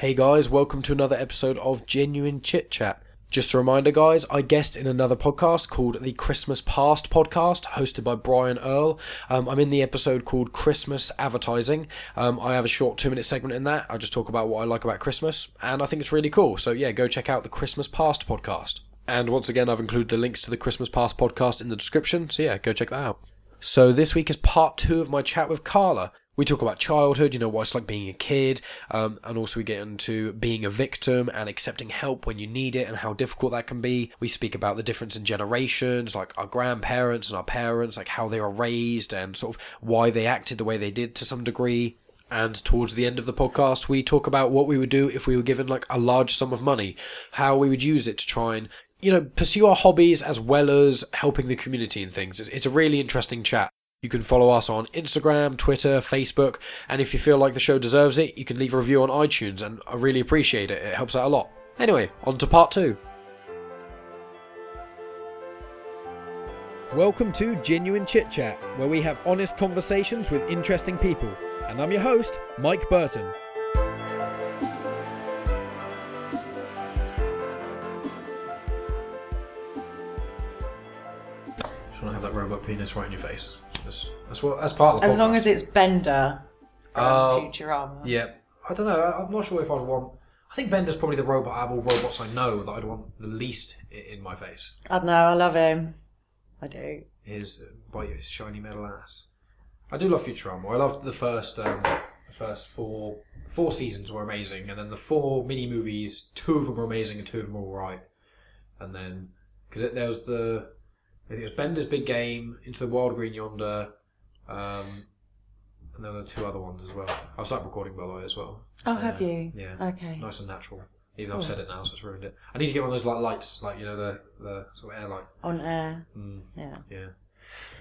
Hey guys, welcome to another episode of Genuine Chit Chat. Just a reminder, guys, I guest in another podcast called the Christmas Past podcast, hosted by Brian Earl. Um, I'm in the episode called Christmas Advertising. Um, I have a short two minute segment in that. I just talk about what I like about Christmas, and I think it's really cool. So, yeah, go check out the Christmas Past podcast. And once again, I've included the links to the Christmas Past podcast in the description, so yeah, go check that out. So, this week is part two of my chat with Carla. We talk about childhood, you know, what it's like being a kid, um, and also we get into being a victim and accepting help when you need it and how difficult that can be. We speak about the difference in generations, like our grandparents and our parents, like how they were raised and sort of why they acted the way they did to some degree. And towards the end of the podcast, we talk about what we would do if we were given like a large sum of money, how we would use it to try and, you know, pursue our hobbies as well as helping the community and things. It's, it's a really interesting chat. You can follow us on Instagram, Twitter, Facebook, and if you feel like the show deserves it, you can leave a review on iTunes, and I really appreciate it. It helps out a lot. Anyway, on to part two. Welcome to Genuine Chit Chat, where we have honest conversations with interesting people. And I'm your host, Mike Burton. Just want to have that robot penis right in your face. That's, that's what. That's part of the As long as it's Bender from Oh, Futurama. Yeah, I don't know. I'm not sure if I'd want. I think Bender's probably the robot out of all robots I know that I'd want the least in my face. I don't know, I love him. I do. His uh, by his shiny metal ass. I do love Futurama. I loved the first, um, the first four four seasons were amazing, and then the four mini movies, two of them were amazing and two of them were alright. And then because there was the, I think it was Bender's Big Game, Into the Wild Green Yonder, um, and then there were two other ones as well. I've started recording by the way as well. Oh, So, have you? Yeah. Okay. Nice and natural. Even though I've said it now, so it's ruined it. I need to get one of those like lights, like you know the the sort of air light. On air. Mm, Yeah. yeah.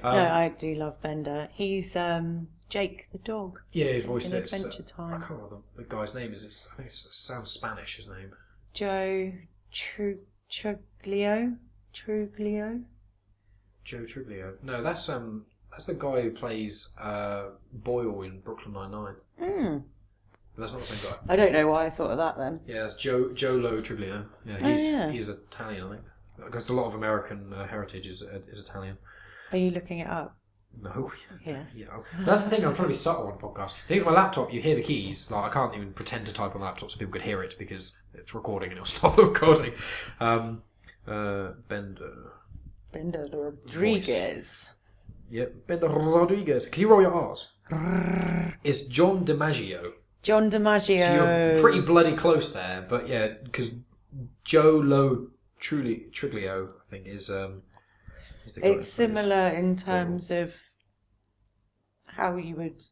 Um, no, I do love Bender. He's um Jake the dog. yeah, his voice in is. Adventure I Time. can't remember the, the guy's name. Is it's, I think it sounds Spanish. His name. Joe Truglio. Truglio. Joe Truglio. No, that's um that's the guy who plays uh Boyle in Brooklyn Nine Nine. Hmm. That's not the same guy. I don't know why I thought of that then. Yeah, that's Joe Joe Lo Truglio. Yeah, Oh, he's yeah. he's Italian, I think. Because a lot of American uh, heritage is is Italian. Are you looking it up? No. Yes. Yeah, that's the thing. I'm trying to be subtle on podcast. The thing is, my laptop, you hear the keys. Like I can't even pretend to type on the laptop so people could hear it because it's recording and it'll stop the recording. Um, uh, Bender. Bender Rodriguez. Yep, Bender Rodriguez. Can you roll your R's? It's John DiMaggio. John DiMaggio. So you're pretty bloody close there, but yeah, because Joe Lo Truly Triglio, I think, is um. is the guy It's similar in terms of how you would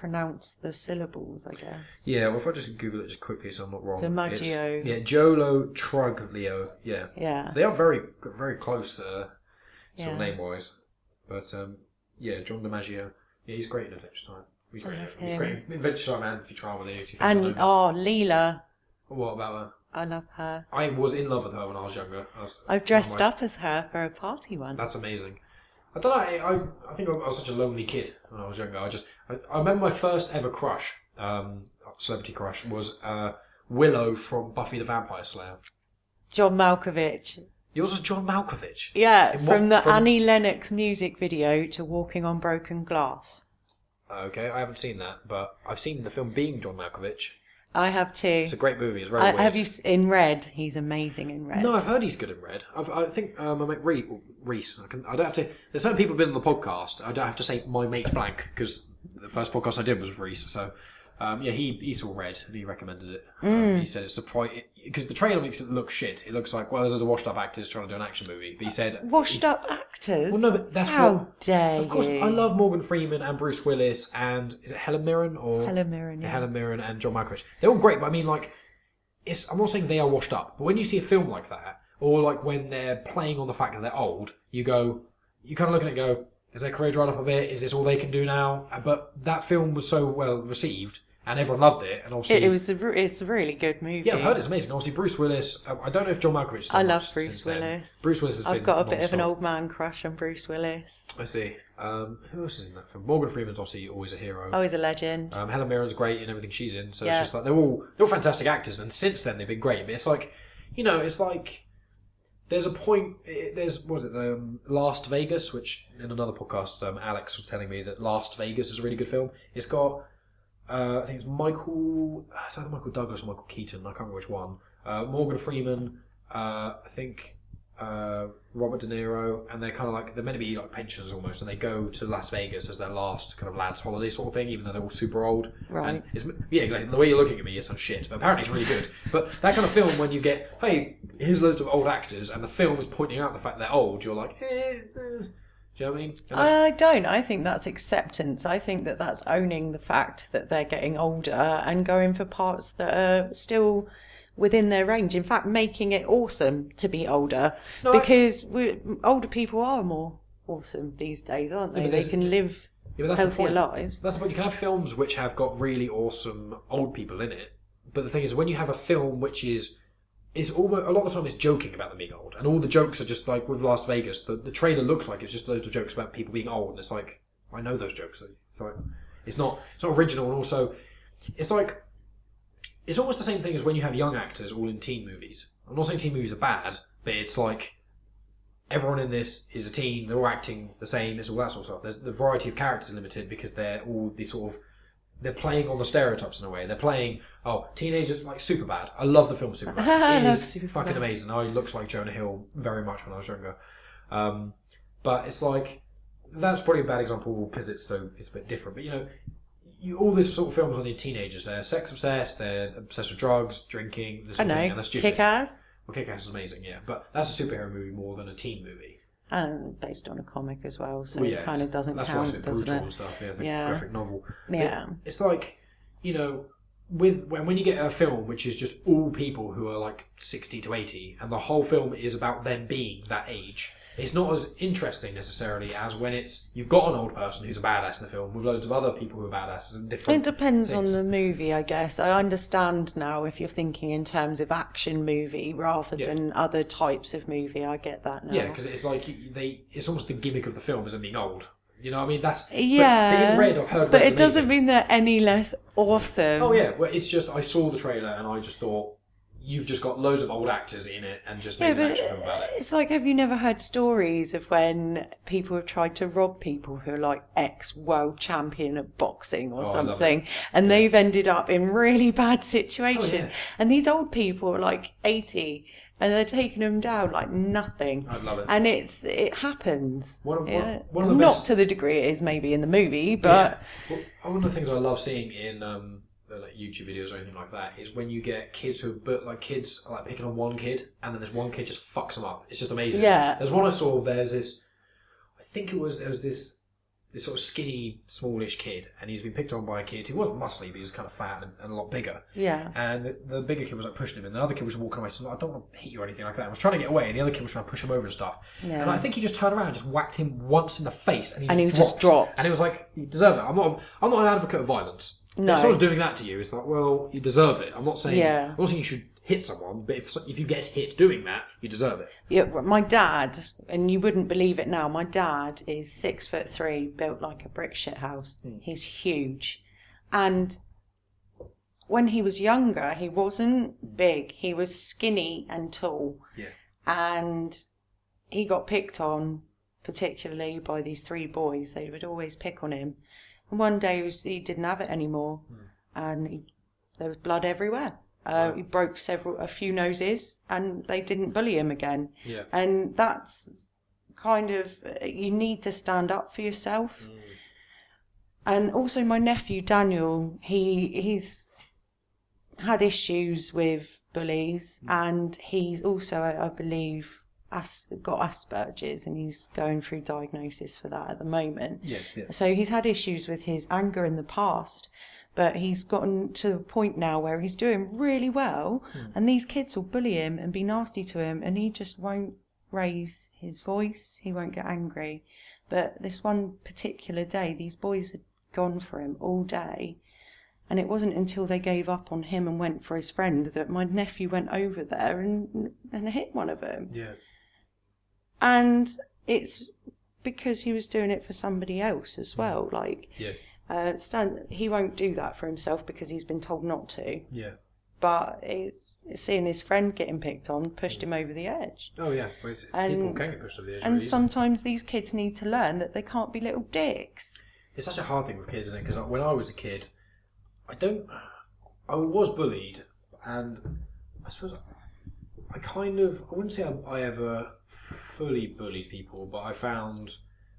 pronounce the syllables, I guess. Yeah, well, if I just Google it just quickly so I'm not wrong. DiMaggio. It's, yeah, Joe Lo Truglio. Yeah. Yeah. So they are very, very close, uh, sort Yeah. of name wise. But um, yeah, John DiMaggio. Yeah, he's great in Adventure Time. He's great. Love He's great Adventure Time and Futurama. The two And oh, Leela, What about her? I love her. I was in love with her when I was younger. I was, I've dressed like, up as her for a party once. That's amazing. I don't know. I, I, I think I was such a lonely kid when I was younger. I just I, I remember my first ever crush, um, celebrity crush, was uh, Willow from Buffy the Vampire Slayer. John Malkovich. Yours was John Malkovich. Yeah, In what- from the Annie Lennox music video to Walking on Broken Glass. Okay, I haven't seen that, but I've seen the film Being John Malkovich. I have too. It's a great movie. It's very I, weird. have you s- in Red? He's amazing in Red. No, I've heard he's good in Red. I've, I think uh, my mate Reese. Reese I, can, I don't have to. There's certain people who've been on the podcast. I don't have to say my mate blank because the first podcast I did was with Reese. So um, yeah, he he saw Red and he recommended it. Um, he said it's surprising because the trailer makes it look shit. It looks like well, there's a washed up actors trying to do an action movie. But he said washed up actors. Well, no, but that's how what- dare Of course, you? I love Morgan Freeman and Bruce Willis and is it Helen Mirren or Helen Mirren. Yeah. Helen Mirren and John Malkovich. They're all great, but I mean, like, it's. I'm not saying they are washed up, but when you see a film like that, or like when they're playing on the fact that they're old, you go, you kind of look at it, and go, is their career dried up a bit? Is this all they can do now? Uh, But that film was so well received, and everyone loved it. And obviously, It, it was a, it's a really good movie. yeah, I've heard it's amazing. Obviously, Bruce Willis. um, I don't know if John Malkovich. I love Bruce since then. Willis. Bruce Willis has I've got a bit of an old man crush on Bruce Willis. I see. Um, who else is in that film? Morgan Freeman's obviously always a hero. Always a legend. Um, Helen Mirren's great in everything she's in, so Yeah. it's just like they're all they're all fantastic actors, and since then they've been great. But it's like, you know, it's like there's a point. There's what was it the um, Last Vegas, which in another podcast, um, Alex was telling me that Last Vegas is a really good film. It's got uh, I think it's Michael, it's either Michael Douglas or Michael Keaton. I can't remember which one. Uh, Morgan Freeman, uh, I think uh, Robert De Niro, and they're kind of like they're meant to be like pensioners almost, and they go to Las Vegas as their last kind of lads' holiday sort of thing, even though they're all super old. Right. And it's, yeah, exactly. The way you're looking at me, it's some shit. But apparently, it's really good. But that kind of film, when you get, hey, here's loads of old actors, and the film is pointing out the fact they're old, you're like, eh, eh. Do you know what I mean? I don't. I think that's acceptance. I think that that's owning the fact that they're getting older and going for parts that are still within their range. In fact, making it awesome to be older No, I- because we, older people are more awesome these days, aren't they? but they can live Yeah, that's the healthier point. lives. That's the point. You can have films which have got really awesome old people in it, but the thing is, when you have a film which is, it's almost a lot of the time it's joking about them being old, and all the jokes are just like with Las Vegas. The the trailer looks like it's just loads of jokes about people being old, and it's like I know those jokes. It's like it's not it's not original, and also it's like it's almost the same thing as when you have young actors all in teen movies. I'm not saying teen movies are bad, but it's like everyone in this is a teen. They're all acting the same. It's all that sort of stuff. There's the variety of characters is limited because they're all these sort of they're playing on the stereotypes in a way. They're playing oh teenagers like super bad. I love the film Super I Bad. Is Superbad. fucking amazing. I looked like Jonah Hill very much when I was younger. Um, but it's like that's probably a bad example because it's so it's a bit different. But you know. You, all this sort of films on your teenagers, they're sex obsessed, they're obsessed with drugs, drinking, this I of thing, know. and that's stupid. Kick ass. Well, Kick-Ass is amazing, yeah, but that's a superhero movie more than a teen movie. And based on a comic as well, so Well, yeah, it kind of doesn't that's why it's a count, bit doesn't brutal it? and stuff. Yeah, it's a Yeah. graphic novel. Yeah. it's like you know, with when when you get a film which is just all people who are like sixty to eighty, and the whole film is about them being that age. It's not as interesting necessarily as when it's you've got an old person who's a badass in the film with loads of other people who are badasses and different. It depends things. on the movie, I guess. I understand now if you're thinking in terms of action movie rather Yeah. than other types of movie. I get that now. Yeah, because it's like they. It's almost the gimmick of the film isn't being old. You know, what I mean, that's Yeah. But, Red, I've heard. But it doesn't mean they're any less awesome. Oh yeah, well, it's just I saw the trailer and I just thought you've just got loads of old actors in it and just Yeah, made an but action film about it. it's like, have you never heard stories of when people have tried to rob people who are like ex world champion of boxing or Oh, something, and they've ended up in really bad situations? Oh, yeah. And these old people are like 80 and they're taking them down like nothing. I'd love it. And it's it happens. One of- Yeah. one of the Not best- to the degree it is maybe in the movie, but yeah. well, one of the things I love seeing in um, like YouTube videos or anything like that is when you get kids who, but like kids are like picking on one kid and then this one kid just fucks them up. It's just amazing. Yeah. There's one I saw. There's this. I think it was there was this this sort of skinny, smallish kid, and he's been picked on by a kid who wasn't muscly, but he was kind of fat and, and a lot bigger. yeah. And the, the bigger kid was like pushing him, and the other kid was walking away. So I don't want to hit you or anything like that. I was trying to get away, and the other kid was trying to push him over and stuff. Yeah. And I think he just turned around, and just whacked him once in the face, and he, And just, he just dropped. dropped. And it was like, you deserve it. I'm not. I'm not an advocate of violence. No. If someone's doing that to you, it's like, well, you deserve it. I'm not saying. Yeah. I'm not saying you should hit someone, but if if you get hit doing that, you deserve it. Yeah, my dad, and you wouldn't believe it now. My dad is six foot three, built like a brick shit house. Hmm. He's huge, and when he was younger, he wasn't big. He was skinny and tall, Yeah. and he got picked on, particularly by these three boys. They would always pick on him. And one day he, was, he didn't have it anymore, hmm. and he, there was blood everywhere. Uh, he broke several, a few noses, and they didn't bully him again. Yeah. And that's kind of you need to stand up for yourself. Hmm. And also, my nephew Daniel, he he's had issues with bullies, hmm. and he's also, I believe, as, got Asperger's, and he's going through diagnosis for that at the moment. Yeah. Yeah. So he's had issues with his anger in the past, but he's gotten to a point now where he's doing really well, hmm. and these kids will bully him and be nasty to him, and he just won't raise his voice, he won't get angry. But this one particular day, these boys had gone for him all day, And it wasn't until they gave up on him and went for his friend that my nephew went over there and and hit one of them. Yeah. And it's because he was doing it for somebody else as well. Like Yeah. uh, Stan, he won't do that for himself because he's been told not to. Yeah. But it's, it's seeing his friend getting picked on pushed him over the edge. Oh yeah. Well, it's, people And- can get pushed over the edge. And really sometimes these kids need to learn that they can't be little dicks. it's such a hard thing with kids, isn't it? Because when I was a kid, I don't. I was bullied, and I suppose I kind of. I wouldn't say I, I ever fully bullied people, but I found,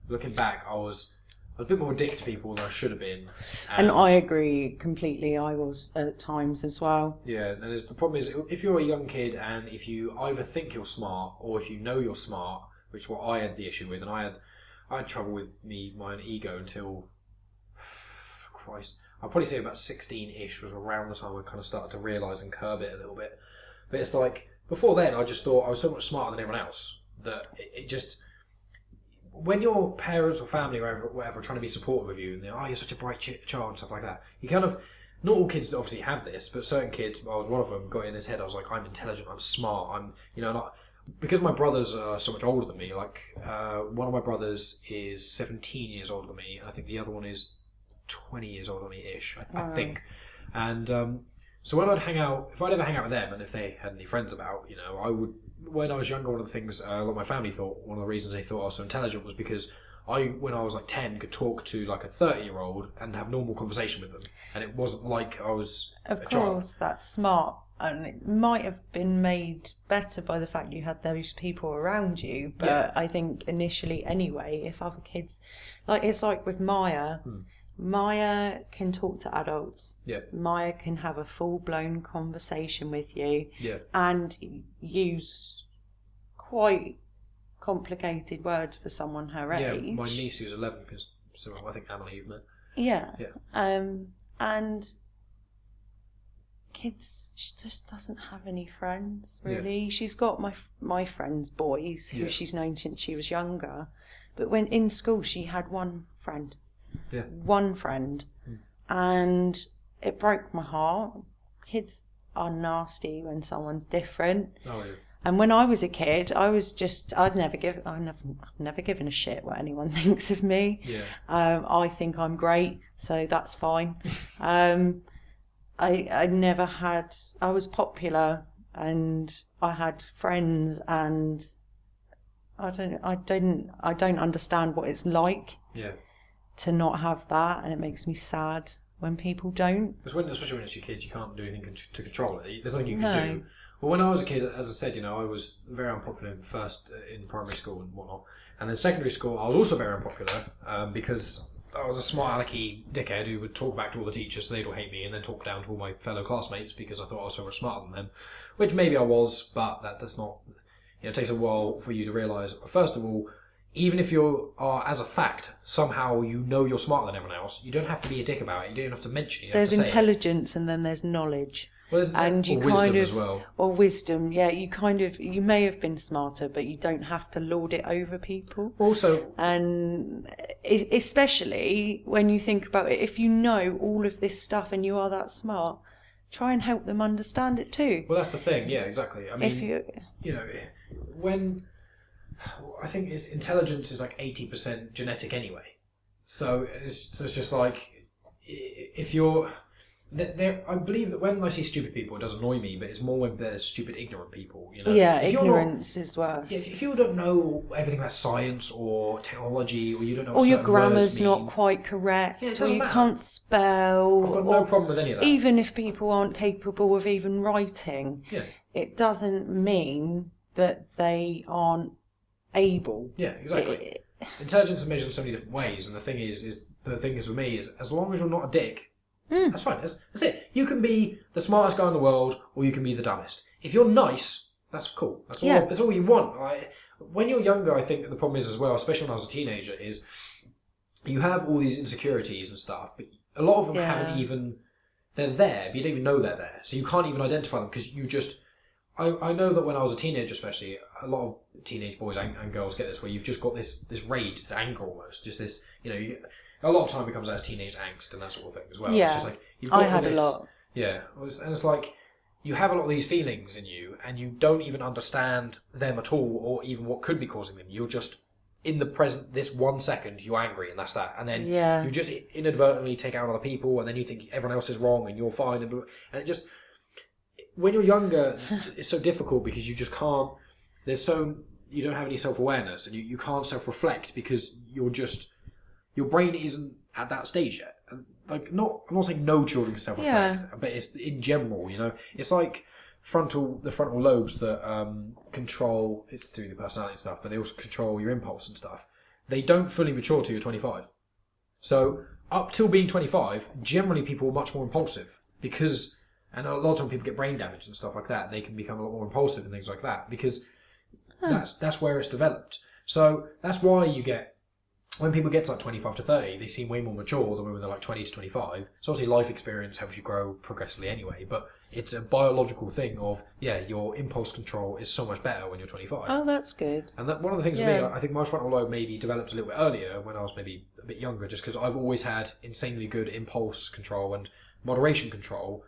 looking back, I was. I was a bit more a dick to people than I should have been. And I agree completely. I was at times as well. Yeah, and the problem is if you're a young kid and if you either think you're smart or if you know you're smart, which is what I had the issue with, and I had I had trouble with me my own ego until Christ, I'd probably say about sixteen ish was around the time I kind of started to realise and curb it a little bit. But it's like before then, I just thought I was so much smarter than everyone else that it, it just when your parents or family or whatever, whatever are trying to be supportive of you and they're oh you're such a bright ch- child and stuff like that, you kind of not all kids obviously have this, but certain kids, I was one of them, got in his head. I was like, I'm intelligent, I'm smart, I'm you know not because my brothers are so much older than me. Like uh, one of my brothers is 17 years older than me, and I think the other one is 20 years older than me ish. I, I think, and um, so when I'd hang out, if I'd ever hang out with them, and if they had any friends about, you know, I would. When I was younger, one of the things uh, a lot of my family thought, one of the reasons they thought I was so intelligent was because I, when I was like 10, could talk to like a 30 year old and have normal conversation with them, and it wasn't like I was Of a child. course, that's smart. And it might have been made better by the fact you had those people around you. But Yeah. I think initially, anyway, if other kids, like it's like with Maya, Hmm. Maya can talk to adults. Yeah, Maya can have a full blown conversation with you yeah, and use quite complicated words for someone her age. yeah. My niece who's 11, because so I think Emily you've met. Yeah. Yeah. Um, and kids, she just doesn't have any friends Yeah. really. She's got my my friends, boys, who Yeah. she's known since she was younger. But when in school, she had one friend, Yeah. one friend, and it broke my heart. Kids are nasty when someone's different. Oh yeah. And when I was a kid, I was just I'd never give I never never given a shit what anyone thinks of me. Yeah. Um, I think I'm great, so that's fine. um, I I never had. I was popular, and I had friends, and I don't. I didn't. I don't understand what it's like Yeah. To not have that, and it makes me sad when people don't. Because when, especially when it's your kids, you can't do anything to control it. There's nothing you can No. do. Well, when I was a kid, as I said, you know, I was very unpopular in first uh, in primary school and whatnot, and then secondary school, I was also very unpopular um, because I was a smart alecky dickhead who would talk back to all the teachers, so they'd all hate me, and then talk down to all my fellow classmates because I thought I was so much smarter than them, which maybe I was, but that does not. You know, it takes a while for you to realise. First of all, even if you are, as a fact, somehow you know you're smarter than everyone else, you don't have to be a dick about it. You don't have to mention it. You don't have There's say it. intelligence, and then there's knowledge. Well, there's and you or wisdom kind of as well. or wisdom yeah you kind of you may have been smarter but you don't have to lord it over people Also, and especially when you think about it if you know all of this stuff and you are that smart try and help them understand it too well, that's the thing. Yeah, exactly. I mean, if you you know, when I think it's intelligence is like eighty percent genetic anyway. So it's, so it's just like if you're there, I believe that when I see stupid people, it does annoy me, but it's more when there's stupid, ignorant people. You know, yeah If not- ignorance as well yeah, if if you don't know everything about science or technology, or you don't know, or your grammar's not quite correct Yeah, or you matter. can't spell I've got no problem with any of that. even if people aren't capable of even writing yeah, it doesn't mean that they aren't able. yeah, exactly. intelligence is measured in so many different ways, and the thing is, is the thing is with me is as long as you're not a dick, that's fine. That's, that's it. You can be the smartest guy in the world, or you can be the dumbest. If you're nice, that's cool. That's all. Yeah. That's all you want. Like, when you're younger, I think the problem is as well, especially when I was a teenager, is you have all these insecurities and stuff, but a lot of them Yeah. haven't even. They're there, but you don't even know they're there, so you can't even identify them because you just. I, I know that when I was a teenager, especially, a lot of teenage boys and, and girls get this, where you've just got this this rage, this anger almost, just this, you know, you, a lot of time it comes out as teenage angst and that sort of thing as well. It's Yeah. just like you've got I had a lot. Yeah, and it's like you have a lot of these feelings in you, and you don't even understand them at all, or even what could be causing them. You're just in the present, this one second, you're angry, and that's that. And then Yeah. you just inadvertently take out on other people, and then you think everyone else is wrong and you're fine, and, and it just when you're younger, it's so difficult because you just can't. There's so you don't have any self awareness, and you, you can't self reflect because you're just your brain isn't at that stage yet. And, Like not, I'm not saying no children can self reflect, but it's in general, you know, it's like frontal the frontal lobes that um, control it's with the personality stuff, but they also control your impulse and stuff. They don't fully mature till you're 25. So up till being 25, generally people are much more impulsive because, and a lot of time people get brain damage and stuff like that. They can become a lot more impulsive and things like that because that's that's where it's developed. So that's why you get when people get to like 25 to 30, they seem way more mature than when they're like 20 to 25. So obviously life experience helps you grow progressively anyway, but it's a biological thing of, yeah, your impulse control is so much better when you're 25. Oh, that's good. And that one of the things for me, I think my frontal lobe maybe developed a little bit earlier when I was maybe a bit younger, just because I've always had insanely good impulse control and moderation control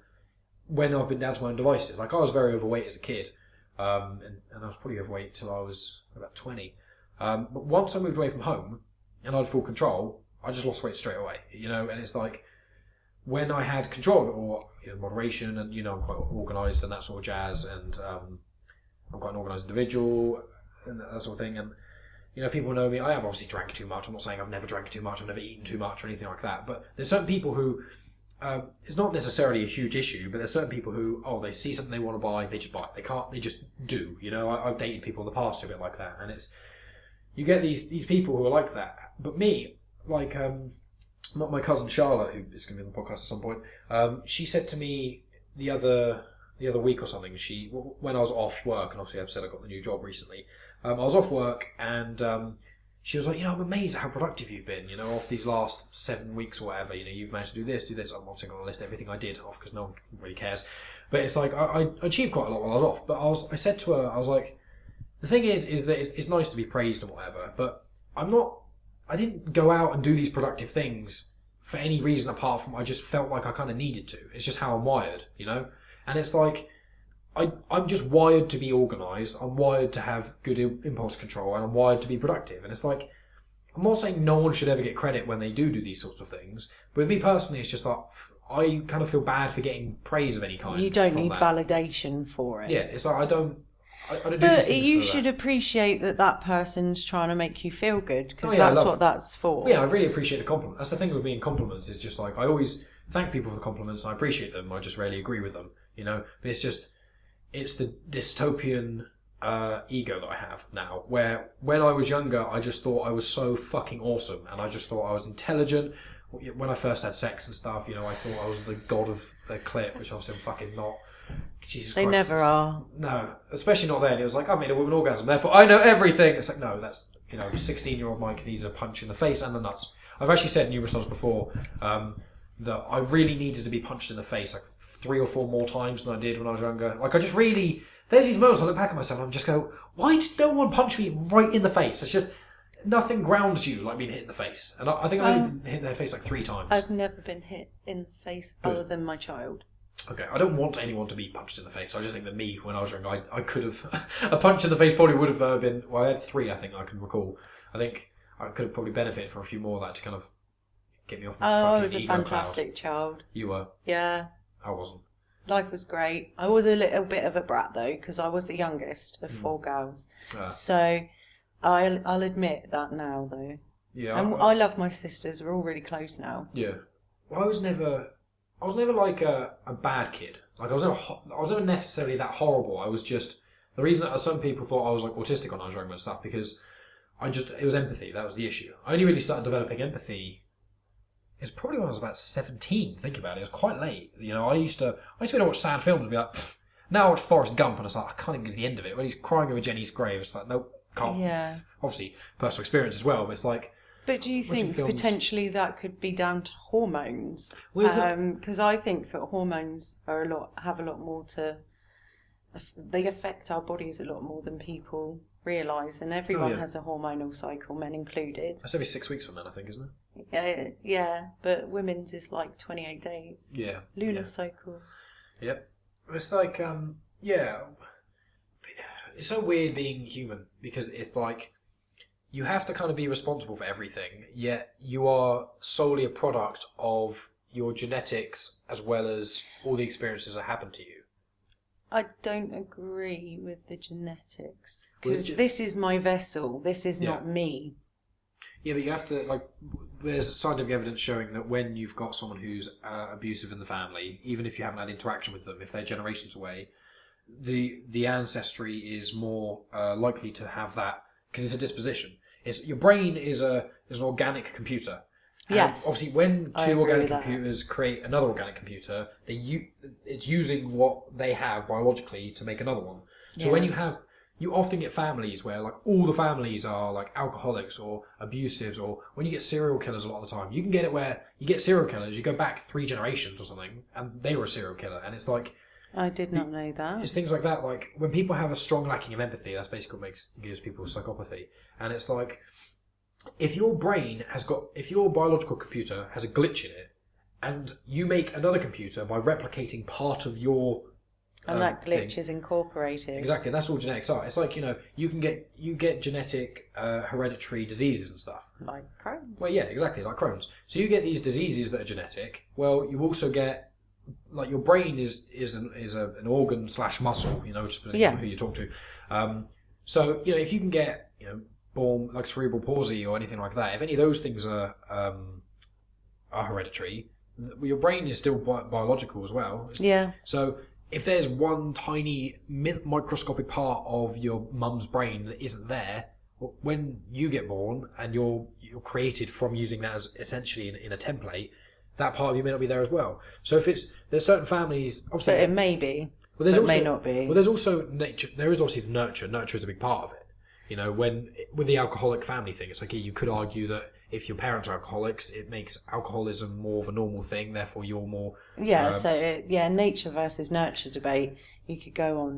when I've been down to my own devices. Like I was very overweight as a kid, um, and, and I was probably overweight till I was about twenty. Um, but once I moved away from home and I had full control, I just lost weight straight away. You know, and it's like when I had control or you know, moderation, and you know, I'm quite organised and that sort of jazz, and um, I'm quite an organised individual and that sort of thing. And you know, people know me. I have obviously drank too much. I'm not saying I've never drank too much. I've never eaten too much or anything like that. But there's certain people who um, it's not necessarily a huge issue, but there's certain people who oh they see something they want to buy, they just buy it. They can't. They just do. You know, I, I've dated people in the past a bit like that, and it's you get these these people who are like that. But me, like um, not my cousin Charlotte, who is going to be on the podcast at some point. Um, she said to me the other the other week or something. She when I was off work, and obviously I've said I got the new job recently. Um, I was off work, and um, she was like, you know, I'm amazed at how productive you've been. You know, off these last seven weeks or whatever. You know, you've managed to do this, do this. I'm obviously going to list everything I did off because no one really cares. But it's like I, I achieved quite a lot while I was off. But I was I said to her, I was like, the thing is, is that it's, it's nice to be praised and whatever, but I'm not. I didn't go out and do these productive things for any reason apart from I just felt like I kind of needed to. It's just how I'm wired, you know. And it's like I I'm just wired to be organised. I'm wired to have good impulse control, and I'm wired to be productive. And it's like I'm not saying no one should ever get credit when they do do these sorts of things, but with me personally, it's just like I kind of feel bad for getting praise of any kind. You don't need that. validation for it. Yeah, it's like I don't. I, I don't But you for that. should appreciate that that person's trying to make you feel good because Oh, yeah, that's love- what that's for. Yeah, I really appreciate the compliment. That's the thing with and compliments. Is just like I always thank people for the compliments and I appreciate them. I just rarely agree with them, you know. But it's just it's the dystopian uh, ego that I have now. Where when I was younger, I just thought I was so fucking awesome, and I just thought I was intelligent. When I first had sex and stuff, you know, I thought I was the god of the clip, which obviously I'm fucking not. Jesus they Christ. never are. No, especially not then. It was like I made a woman orgasm, therefore I know everything. It's like no, that's you know, sixteen-year-old Mike needed a punch in the face and the nuts. I've actually said numerous times before um, that I really needed to be punched in the face like three or four more times than I did when I was younger. Like I just really, there's these moments I look back at myself and I'm just go, why did no one punch me right in the face? It's just nothing grounds you like being hit in the face, and I, I think I've only been hit in the face like three times. I've never been hit in the face other than my child. Okay, I don't want anyone to be punched in the face. I just think that me, when I was younger, I, I could have a punch in the face probably would have uh, been. Well, I had three, I think I can recall. I think I could have probably benefited from a few more of that to kind of get me off my Oh, I was a ego cloud. fantastic child. You were. Yeah, I wasn't. life was great. I was a little bit of a brat though because I was the youngest Hmm. of four girls. Uh, So I'll, I'll admit that now though. yeah. And I, I love my sisters. We're all really close now. yeah. Well, I was never. I was never like a, a bad kid. Like I was never. ho- I was never necessarily that horrible. I was just the reason that some people thought I was like autistic when I was and stuff because I just it was empathy. That was the issue. I only really started developing empathy. It's probably when I was about seventeen. Think about it. It was quite late. You know, I used to I used to to watch sad films and be like, "Pff." now I watch Forrest Gump and it's like I can't even get to the end of it. When he's crying over Jenny's grave, it's like nope, can't. Yeah. Obviously, personal experience as well, but it's like But do you think films- potentially that could be down to hormones? Well, is it- um, Because I think that hormones are a lot have a lot more to. They affect our bodies a lot more than people realise, and everyone Oh, yeah. has a hormonal cycle, men included. that's every six weeks from then, I think, isn't it? Yeah, yeah, but women's is like 28 days. Yeah. Lunar yeah. cycle. Yep. It's like, um, yeah. It's so weird being human because it's like you have to kind of be responsible for everything, yet you are solely a product of your genetics as well as all the experiences that happen to you. I don't agree with the genetics Well, because ge- this is my vessel. This is Yeah. not me. Yeah, but you have to like. There's scientific evidence showing that when you've got someone who's uh, abusive in the family, even if you haven't had interaction with them, if they're generations away, the the ancestry is more uh, likely to have that because it's a disposition. It's your brain is a is an organic computer. And Yes. Obviously, when two organic computers create another organic computer, they u- it's using what they have biologically to make another one. So when you have you often get families where like all the families are like alcoholics or abusives or when you get serial killers a lot of the time you can get it where you get serial killers you go back three generations or something and they were a serial killer and it's like I did not know that. it's things like that like when people have a strong lacking of empathy that's basically what makes gives people psychopathy and it's like if your brain has got if your biological computer has a glitch in it and you make another computer by replicating part of your And um, that thing- glitch is incorporated. Exactly, that's all genetics are. It's like you know, you can get you get genetic uh, hereditary diseases and stuff. Like Crohn's. Well, yeah, exactly, like Crohn's. So you get these diseases that are genetic. Well, you also get like your brain is is an is a, an organ slash muscle. You know, just depending on Yeah. who you talk to. Um, so you know, if you can get you know born like cerebral palsy or anything like that, if any of those things are um, are hereditary, your brain is still bi- biological as well. Yeah. so if there's one tiny microscopic part of your mum's brain that isn't there, when you get born and you're you're created from using that as essentially in, in a template, that part of you may not be there as well. So if it's there's certain families, So obviously, it may be. well, there's but also may not be. well, there's also nature. There is obviously nurture. Nurture is a big part of it. You know, when with the alcoholic family thing, it's like you could argue that if your parents are alcoholics, it makes alcoholism more of a normal thing. Therefore, you're more Yeah, um, so it, yeah, nature versus nurture debate. You could go on.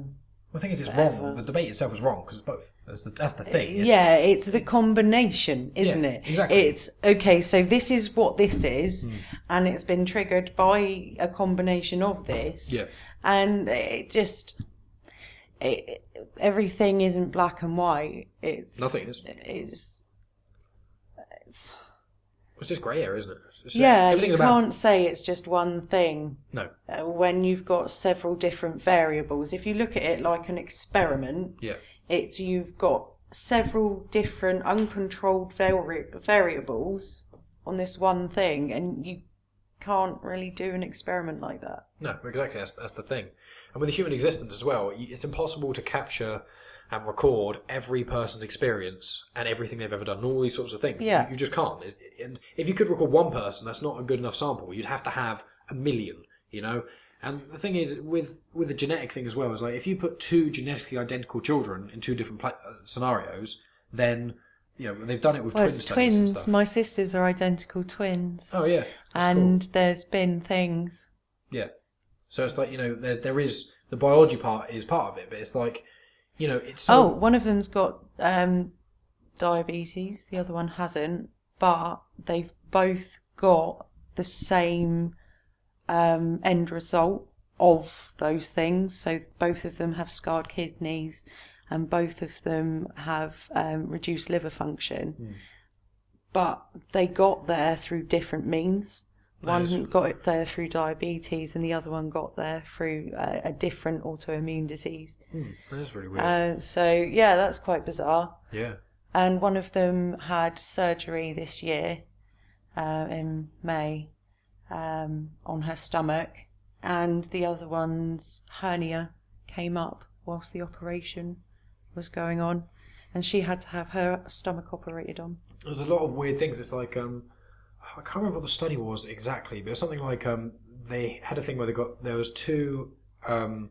Well, the thing is, it's Forever. wrong. The debate itself is wrong because it's both. That's the, that's the thing. It's- yeah, it's the combination, isn't Yeah, it? exactly. It's okay. So this is what this is, and it's been triggered by a combination of this. Yeah. and it just it, everything isn't black and white. It's Nothing is. It's, it's It's just grey area, isn't it? Just- yeah. You can't say it's just one thing. no. uh, when you've got several different variables. If you look at it like an experiment, Yeah, it's you've got several different uncontrolled vari- variables on this one thing, and you can't really do an experiment like that. no, exactly. That's that's the thing. And with the human existence as well, it's impossible to capture and record every person's experience and everything they've ever done, and all these sorts of things. Yeah. you, you just can't. It- And if you could record one person, that's not a good enough sample. You'd have to have a million. You know. And the thing is, with with the genetic thing as well, is like if you put two genetically identical children in two different pla- uh, scenarios, then you know they've done it with Well, twin it's studies and twins. stuff. My sisters are identical twins, Oh yeah, That's cool. and there's been things. Yeah. So it's like you know there there is the biology part is part of it, but it's like you know it's Oh, so, one of them's got um, diabetes, the other one hasn't, but they've both got the same um, end result of those things. So both of them have scarred kidneys and both of them have um, reduced liver function. But they got there through different means. One got it there through diabetes, and the other one got there through a, a different autoimmune disease. Hmm, that's really weird. Uh, so yeah, that's quite bizarre. yeah. And one of them had surgery this year, uh, in May, um, on her stomach, and the other one's hernia came up whilst the operation was going on, and she had to have her stomach operated on. There's a lot of weird things. It's like um, I can't remember what the study was exactly, but it was something like um, they had a thing where they got there was two. Um,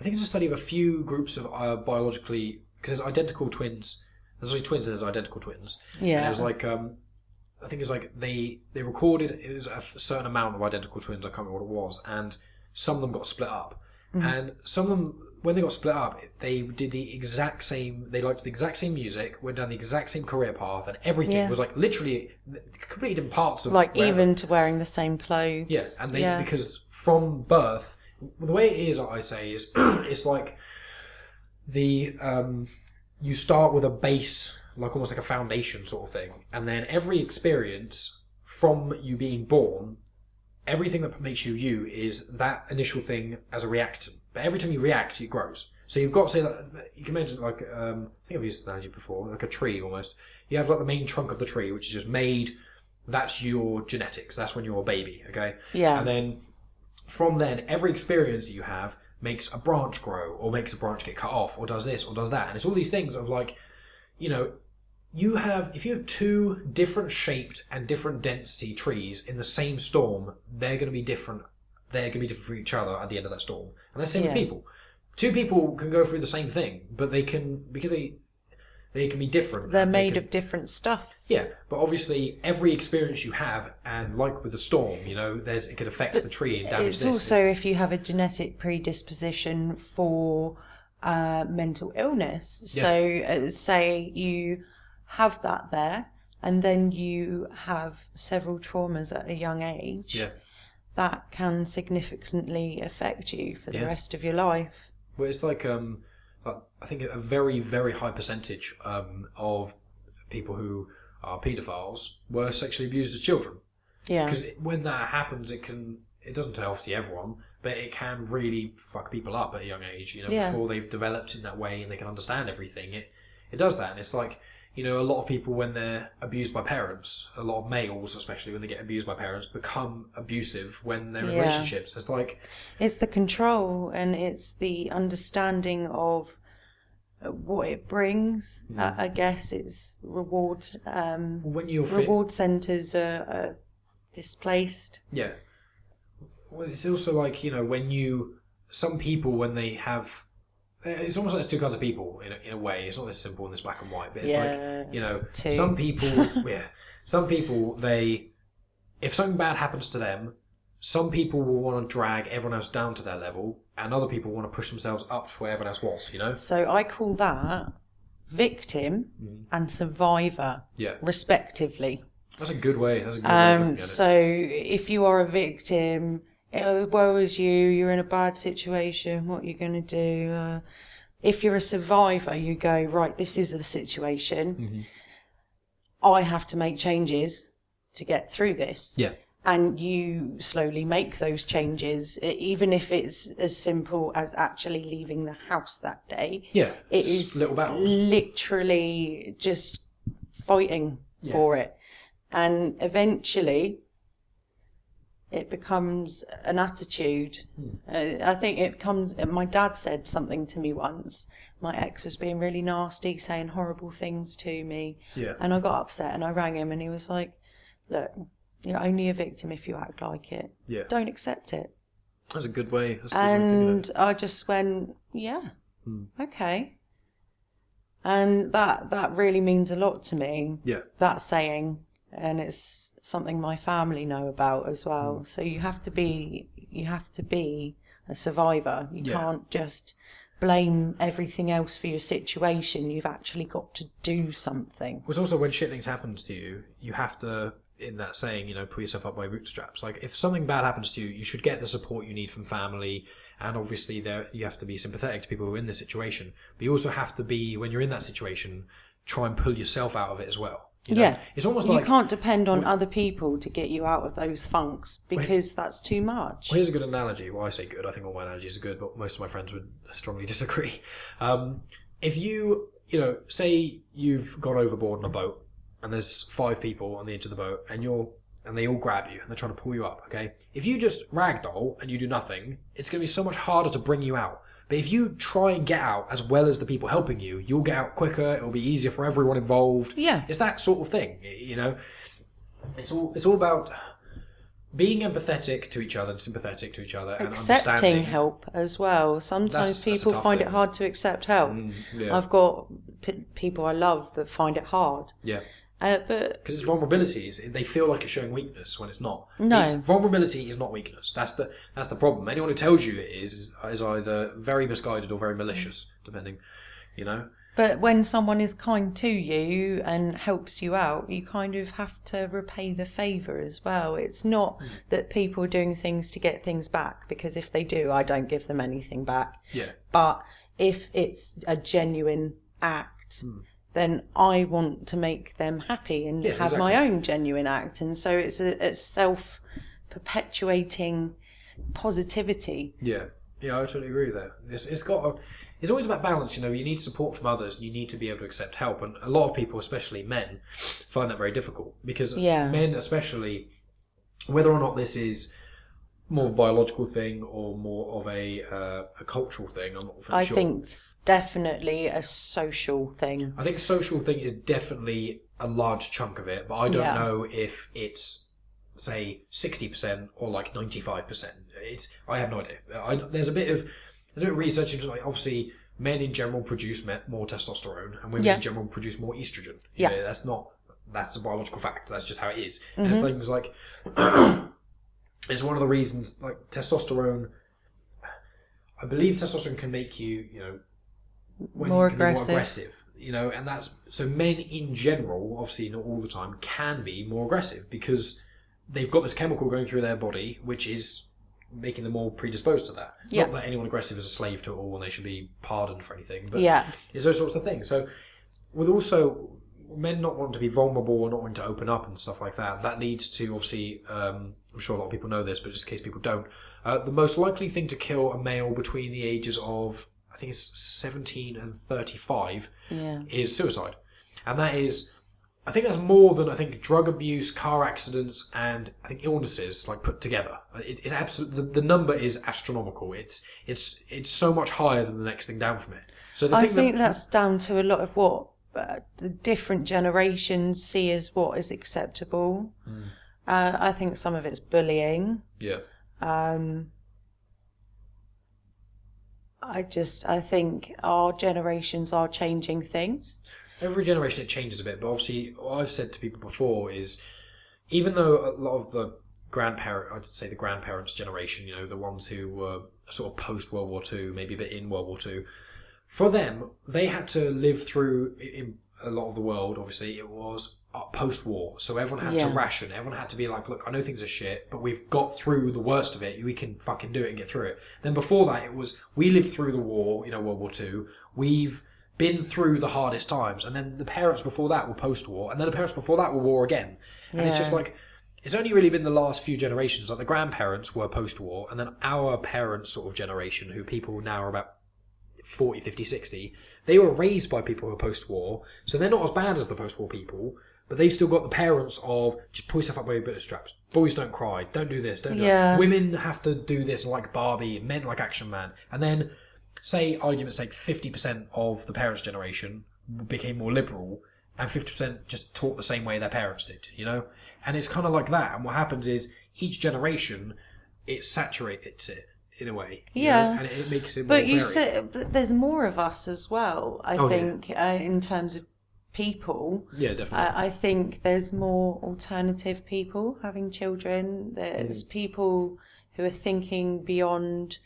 I think it's a study of a few groups of uh, biologically because there's identical twins. There's only twins and there's identical twins. And Yeah. it was like um, I think it was like they they recorded it was a certain amount of identical twins. I can't remember what it was, and some of them got split up, and some of them when they got split up, they did the exact same. They liked the exact same music, went down the exact same career path, and everything Yeah. was like literally completely different parts of Like wherever- even to wearing the same clothes. yeah, and they yeah. because from birth, the way it is, I say is it's like the um, you start with a base, like almost like a foundation sort of thing, and then every experience from you being born, everything that makes you you is that initial thing as a reactant. But every time you react, it grows. So you've got say that you can imagine like um, I think I've used the analogy before, like a tree almost. You have like the main trunk of the tree, which is just made. That's your genetics. That's when you're a baby. Okay. Yeah. And then from then, every experience that you have makes a branch grow, or makes a branch get cut off, or does this, or does that, and it's all these things of like, you know, you have if you have two different shaped and different density trees in the same storm, they're going to be different. They're going to be different for each other at the end of that storm, and that's the same Yeah. with people. Two people can go through the same thing, but they can because they they can be different. They're and they made can- of different stuff. yeah, but obviously every experience you have, and like with the storm, you know, there's it could affect the tree and damage It's this. also this. if you have a genetic predisposition for uh, mental illness. Yeah. So, uh, say you have that there, and then you have several traumas at a young age, yeah. That can significantly affect you for the Yeah. rest of your life. Well, it's like um, I think a very very high percentage um of people who are paedophiles were sexually abused as children. Yeah. Because when that happens, it can it doesn't tell obviously everyone, but it can really fuck people up at a young age. You know, Yeah. before they've developed in that way and they can understand everything. It it does that, and it's like you know a lot of people when they're abused by parents, a lot of males especially when they get abused by parents become abusive when they're in Yeah. relationships. It's like It's the control and it's the understanding of what it brings. Mm. I, I guess it's reward. Um, when you're fit, reward centres are, are displaced. Yeah. Well, it's also like you know when you some people when they have it's almost like there's two kinds of people in a, in a way. It's not this simple and this black and white, but it's Yeah, like you know two. some people yeah some people they if something bad happens to them, some people will want to drag everyone else down to their level, and other people want to push themselves up to where everyone else was. You know? So I call that victim Mm-hmm. and survivor, Yeah, respectively. that's a good way. That's a good way Um, it. so if you are a victim, woe is you, you're in a bad situation, what are you going to do? Uh, if you're a survivor, you go, right, this is the situation. Mm-hmm. I have to make changes to get through this. Yeah, And you slowly make those changes, even if it's as simple as actually leaving the house that day. yeah. It's little battles. literally just fighting Yeah. for it. And eventually it becomes an attitude. Hmm. Uh, I think it comes, my dad said something to me once. My ex was being really nasty, saying horrible things to me. Yeah. And I got upset and I rang him and he was like, Look, you're only a victim if you act like it. Yeah. Don't accept it. That's a good way. A good way of it. And I just went, yeah, Hmm. okay. And that that really means a lot to me. Yeah. That saying, and it's something my family know about as well. Mm. So you have to be you have to be a survivor. You Yeah. can't just blame everything else for your situation. You've actually got to do something. was also when shit things happen to you, you have to, in that saying, you know, pull yourself up by bootstraps. Like, if something bad happens to you, you should get the support you need from family, and obviously, there you have to be sympathetic to people who are in this situation. But you also have to be, when you're in that situation, try and pull yourself out of it as well. You know? Yeah. it's almost you like can't depend on other people to get you out of those funks because that's too much. Well, here's a good analogy. Well, I say good. I think all my analogies are good, but most of my friends would strongly disagree. Um, if you, you know, say you've gone overboard on a boat, and there's five people on the edge of the boat, and you're, and they all grab you, and they're trying to pull you up. Okay, if you just ragdoll and you do nothing, it's going to be so much harder to bring you out. But if you try and get out as well as the people helping you, you'll get out quicker. It'll be easier for everyone involved. Yeah. it's that sort of thing. You know, it's all it's all about being empathetic to each other and sympathetic to each other and accepting understanding. help as well. Sometimes That's- that's people tough find thing. it hard to accept help. Mm, yeah. I've got p- people I love that find it hard, Yeah, Uh, but because it's vulnerability. It's, they feel like it's showing weakness when it's not. No. It- vulnerability is not weakness. That's the that's the problem. Anyone who tells you it is is, either very misguided or very malicious, depending. You know. But when someone is kind to you and helps you out, you kind of have to repay the favour as well. It's not that people are doing things to get things back, because if they do, I don't give them anything back. Yeah. But if it's a genuine act, then I want to make them happy and. Yeah, have my own genuine act. And so it's a, a self perpetuating positivity. Yeah, yeah, I totally agree with that. It's, it's got a, it's always about balance. You know, you need support from others. and You need to be able to accept help, and a lot of people, especially men, find that very difficult because Yeah. men, especially, whether or not this is more of a biological thing or more of a uh, a cultural thing, I'm not I sure. think it's definitely a social thing. I think social thing is definitely a large chunk of it, but I don't Yeah. know if it's say sixty percent or like ninety five percent. It's I have no idea. I, there's a bit of there's a bit of research into like obviously men in general produce me- more testosterone and women Yeah. in general produce more estrogen. You Yeah. know, that's not that's a biological fact. That's just how it is. And Mm-hmm. it's things like it's one of the reasons like testosterone. I believe testosterone can make you you know when More you can be aggressive. aggressive. You know, and that's so men in general, obviously not all the time, can be more aggressive because they've got this chemical going through their body which is making them more predisposed to that. Yeah. Not that anyone aggressive is a slave to it all and they should be pardoned for anything, but Yeah. it's those sorts of things. So with also men not wanting to be vulnerable or not wanting to open up and stuff like that, that leads to obviously um, I'm sure a lot of people know this, but just in case people don't, uh, the most likely thing to kill a male between the ages of I think it's 17 and 35 Yeah. is suicide, and that is. I think that's more than I think drug abuse, car accidents, and I think illnesses like put together. It, it's absolute. The, the number is astronomical. It's it's it's so much higher than the next thing down from it. So the I think that, that's down to a lot of what uh, the different generations see as what is acceptable. Hmm. Uh, I think some of it's bullying. yeah Um, I just I think our generations are changing things. every generation it changes a bit, but obviously what I've said to people before is even though a lot of the grandparent I'd say the grandparents generation, you know, the ones who were sort of post World War Two, maybe a bit in World War Two, for them, they had to live through in a lot of the world, obviously, it was Uh, post war. So everyone had to ration. Everyone had to be like, look, I know things are shit, but we've got through the worst of it. We can fucking do it and get through it. Then before that, it was, we lived through the war, you know, World War Two. We've been through the hardest times. And then the parents before that were post war. And then the parents before that were war again. And it's just like, it's only really been the last few generations. Like the grandparents were post war, and then our parents' sort of generation, who people now are about 40, 50, 60, they were raised by people who are post war, so they're not as bad as the post war people, but they've still got the parents of just pull yourself up by your bit of straps. Boys don't cry, don't do this, don't do Yeah. that. Women have to do this like Barbie, men like Action Man. And then, say, argument's sake, 50% of the parents' generation became more liberal, and 50% just taught the same way their parents did, you know? And it's kind of like that. And what happens is each generation, it saturates it in a way. you know, Yeah. and it, it makes it more But you varied. said there's more of us as well. I Oh, yeah. think uh, in terms of people. Yeah, definitely. I, I think there's more alternative people having children. There's Mm. people who are thinking beyond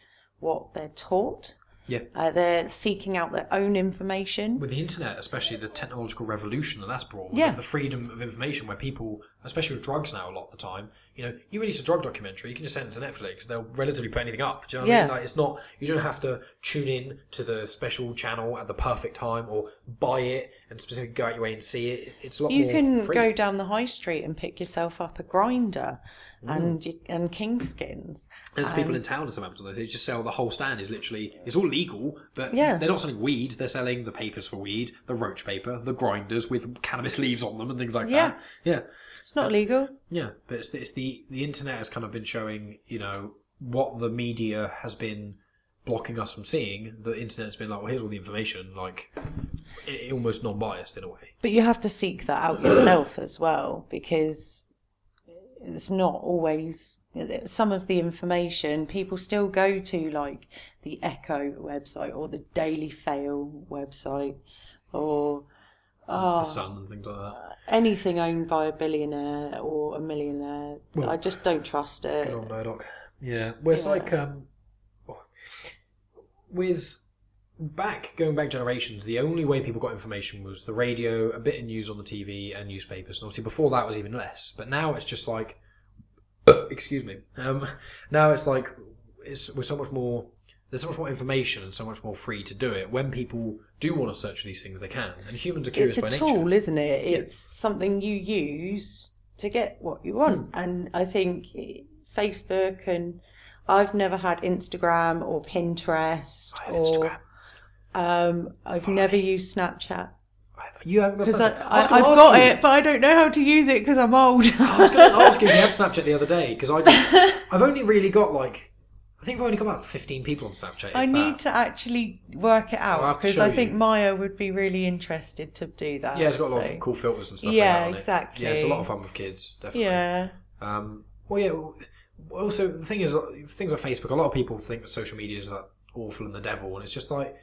what they're taught. Yeah. Uh, they're seeking out their own information. With the internet, especially the technological revolution that that's brought, Yeah. the freedom of information where people, especially with drugs now a lot of the time, you know, you release a drug documentary, you can just send it to Netflix, they'll relatively put anything up. Do you know what I Yeah. mean? Like, it's not, you don't have to tune in to the special channel at the perfect time or buy it and specifically go out your way and see it. It's a lot You more can free. go down the high street and pick yourself up a grinder. And mm. you, and Kingskins. There's people in town in Southampton. They just sell the whole stand. is literally it's all legal, but Yeah. they're not selling weed. They're selling the papers for weed, the roach paper, the grinders with cannabis leaves on them and things like Yeah. that. Yeah, It's not legal. yeah. But it's the, it's the the internet has kind of been showing you know what the media has been blocking us from seeing. The internet's been like, well, here's all the information, like almost non-biased in a way. But you have to seek that out yourself as well because it's not always some of the information people still go to like the echo website or the daily fail website or the sun and things like that. Anything owned by a billionaire or a millionaire, Well- I just don't trust it. Good old Murdoch. Yeah, well, it's Yeah. like um, with back going back generations, the only way people got information was the radio, a bit of news on the TV, and newspapers. And obviously, before that was even less. But now it's just like, excuse me. Um, now it's like it's we're so much more. There's so much more information and so much more free to do it. When people do want to search for these things, they can. And humans are curious by nature. It's a tool, nature. isn't it? It's something you use to get what you want. Hmm. And I think Facebook and I've never had Instagram or Pinterest I have or Instagram. Um, I've Follow never used Snapchat. You haven't got Because I, I've got you. it, but I don't know how to use it because I'm old. I was going to ask you if you had Snapchat the other day because I just I've only really got like I think I've only got about fifteen people on Snapchat. I that. need to actually work it out because I think you. Maya would be really interested to do that. Yeah, it's got a lot of cool filters and stuff. Yeah, like that on it. exactly. Yeah, it's a lot of fun with kids. Definitely. Yeah. Um, well, yeah. Also, the thing is, uh, things like Facebook. A lot of people think that social media is like awful and the devil, and it's just like.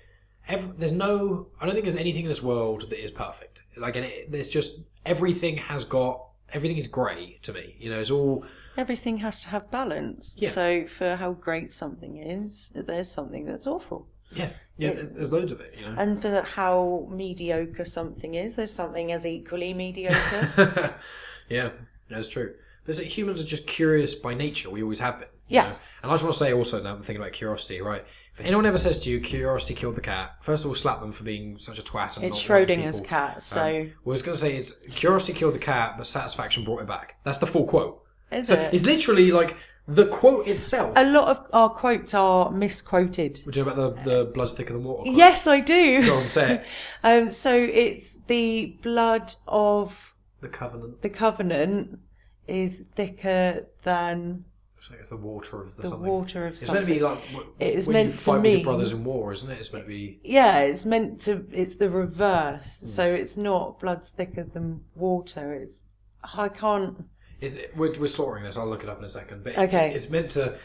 Every, there's no. I don't think there's anything in this world that is perfect. Like, and it, there's just everything has got everything is grey to me. You know, it's all Everything has to have balance. Yeah. So for how great something is, there's something that's awful. yeah, yeah. There's loads of it. You know. And for how mediocre something is, there's something as equally mediocre. yeah, that's true. But humans are just curious by nature. We always have been. you know? Yes. And I just want to say also now, I'm thinking about curiosity, right? If anyone ever says to you, curiosity killed the cat, first of all, slap them for being such a twat and it's not liking Schrodinger's people. cat, so Um, well, I was going to say it's curiosity killed the cat, but satisfaction brought it back. That's the full quote. is So it? it's literally like the quote itself. A lot of our quotes are misquoted. Which is about the, the blood's thicker than water. quote. Yes, I do. Go on, say it. Um, so it's the blood of The covenant. the covenant is thicker than It's it's the water of the, the something. water of It's something. meant to be like It is when meant you to fight with your mean- brothers in war, isn't it? It's meant to be. Yeah, it's meant to. It's the reverse. Hmm. So it's not blood's thicker than water. It's I can't. Is it, we're, we're slaughtering this. I'll look it up in a second. But Okay. it's meant to.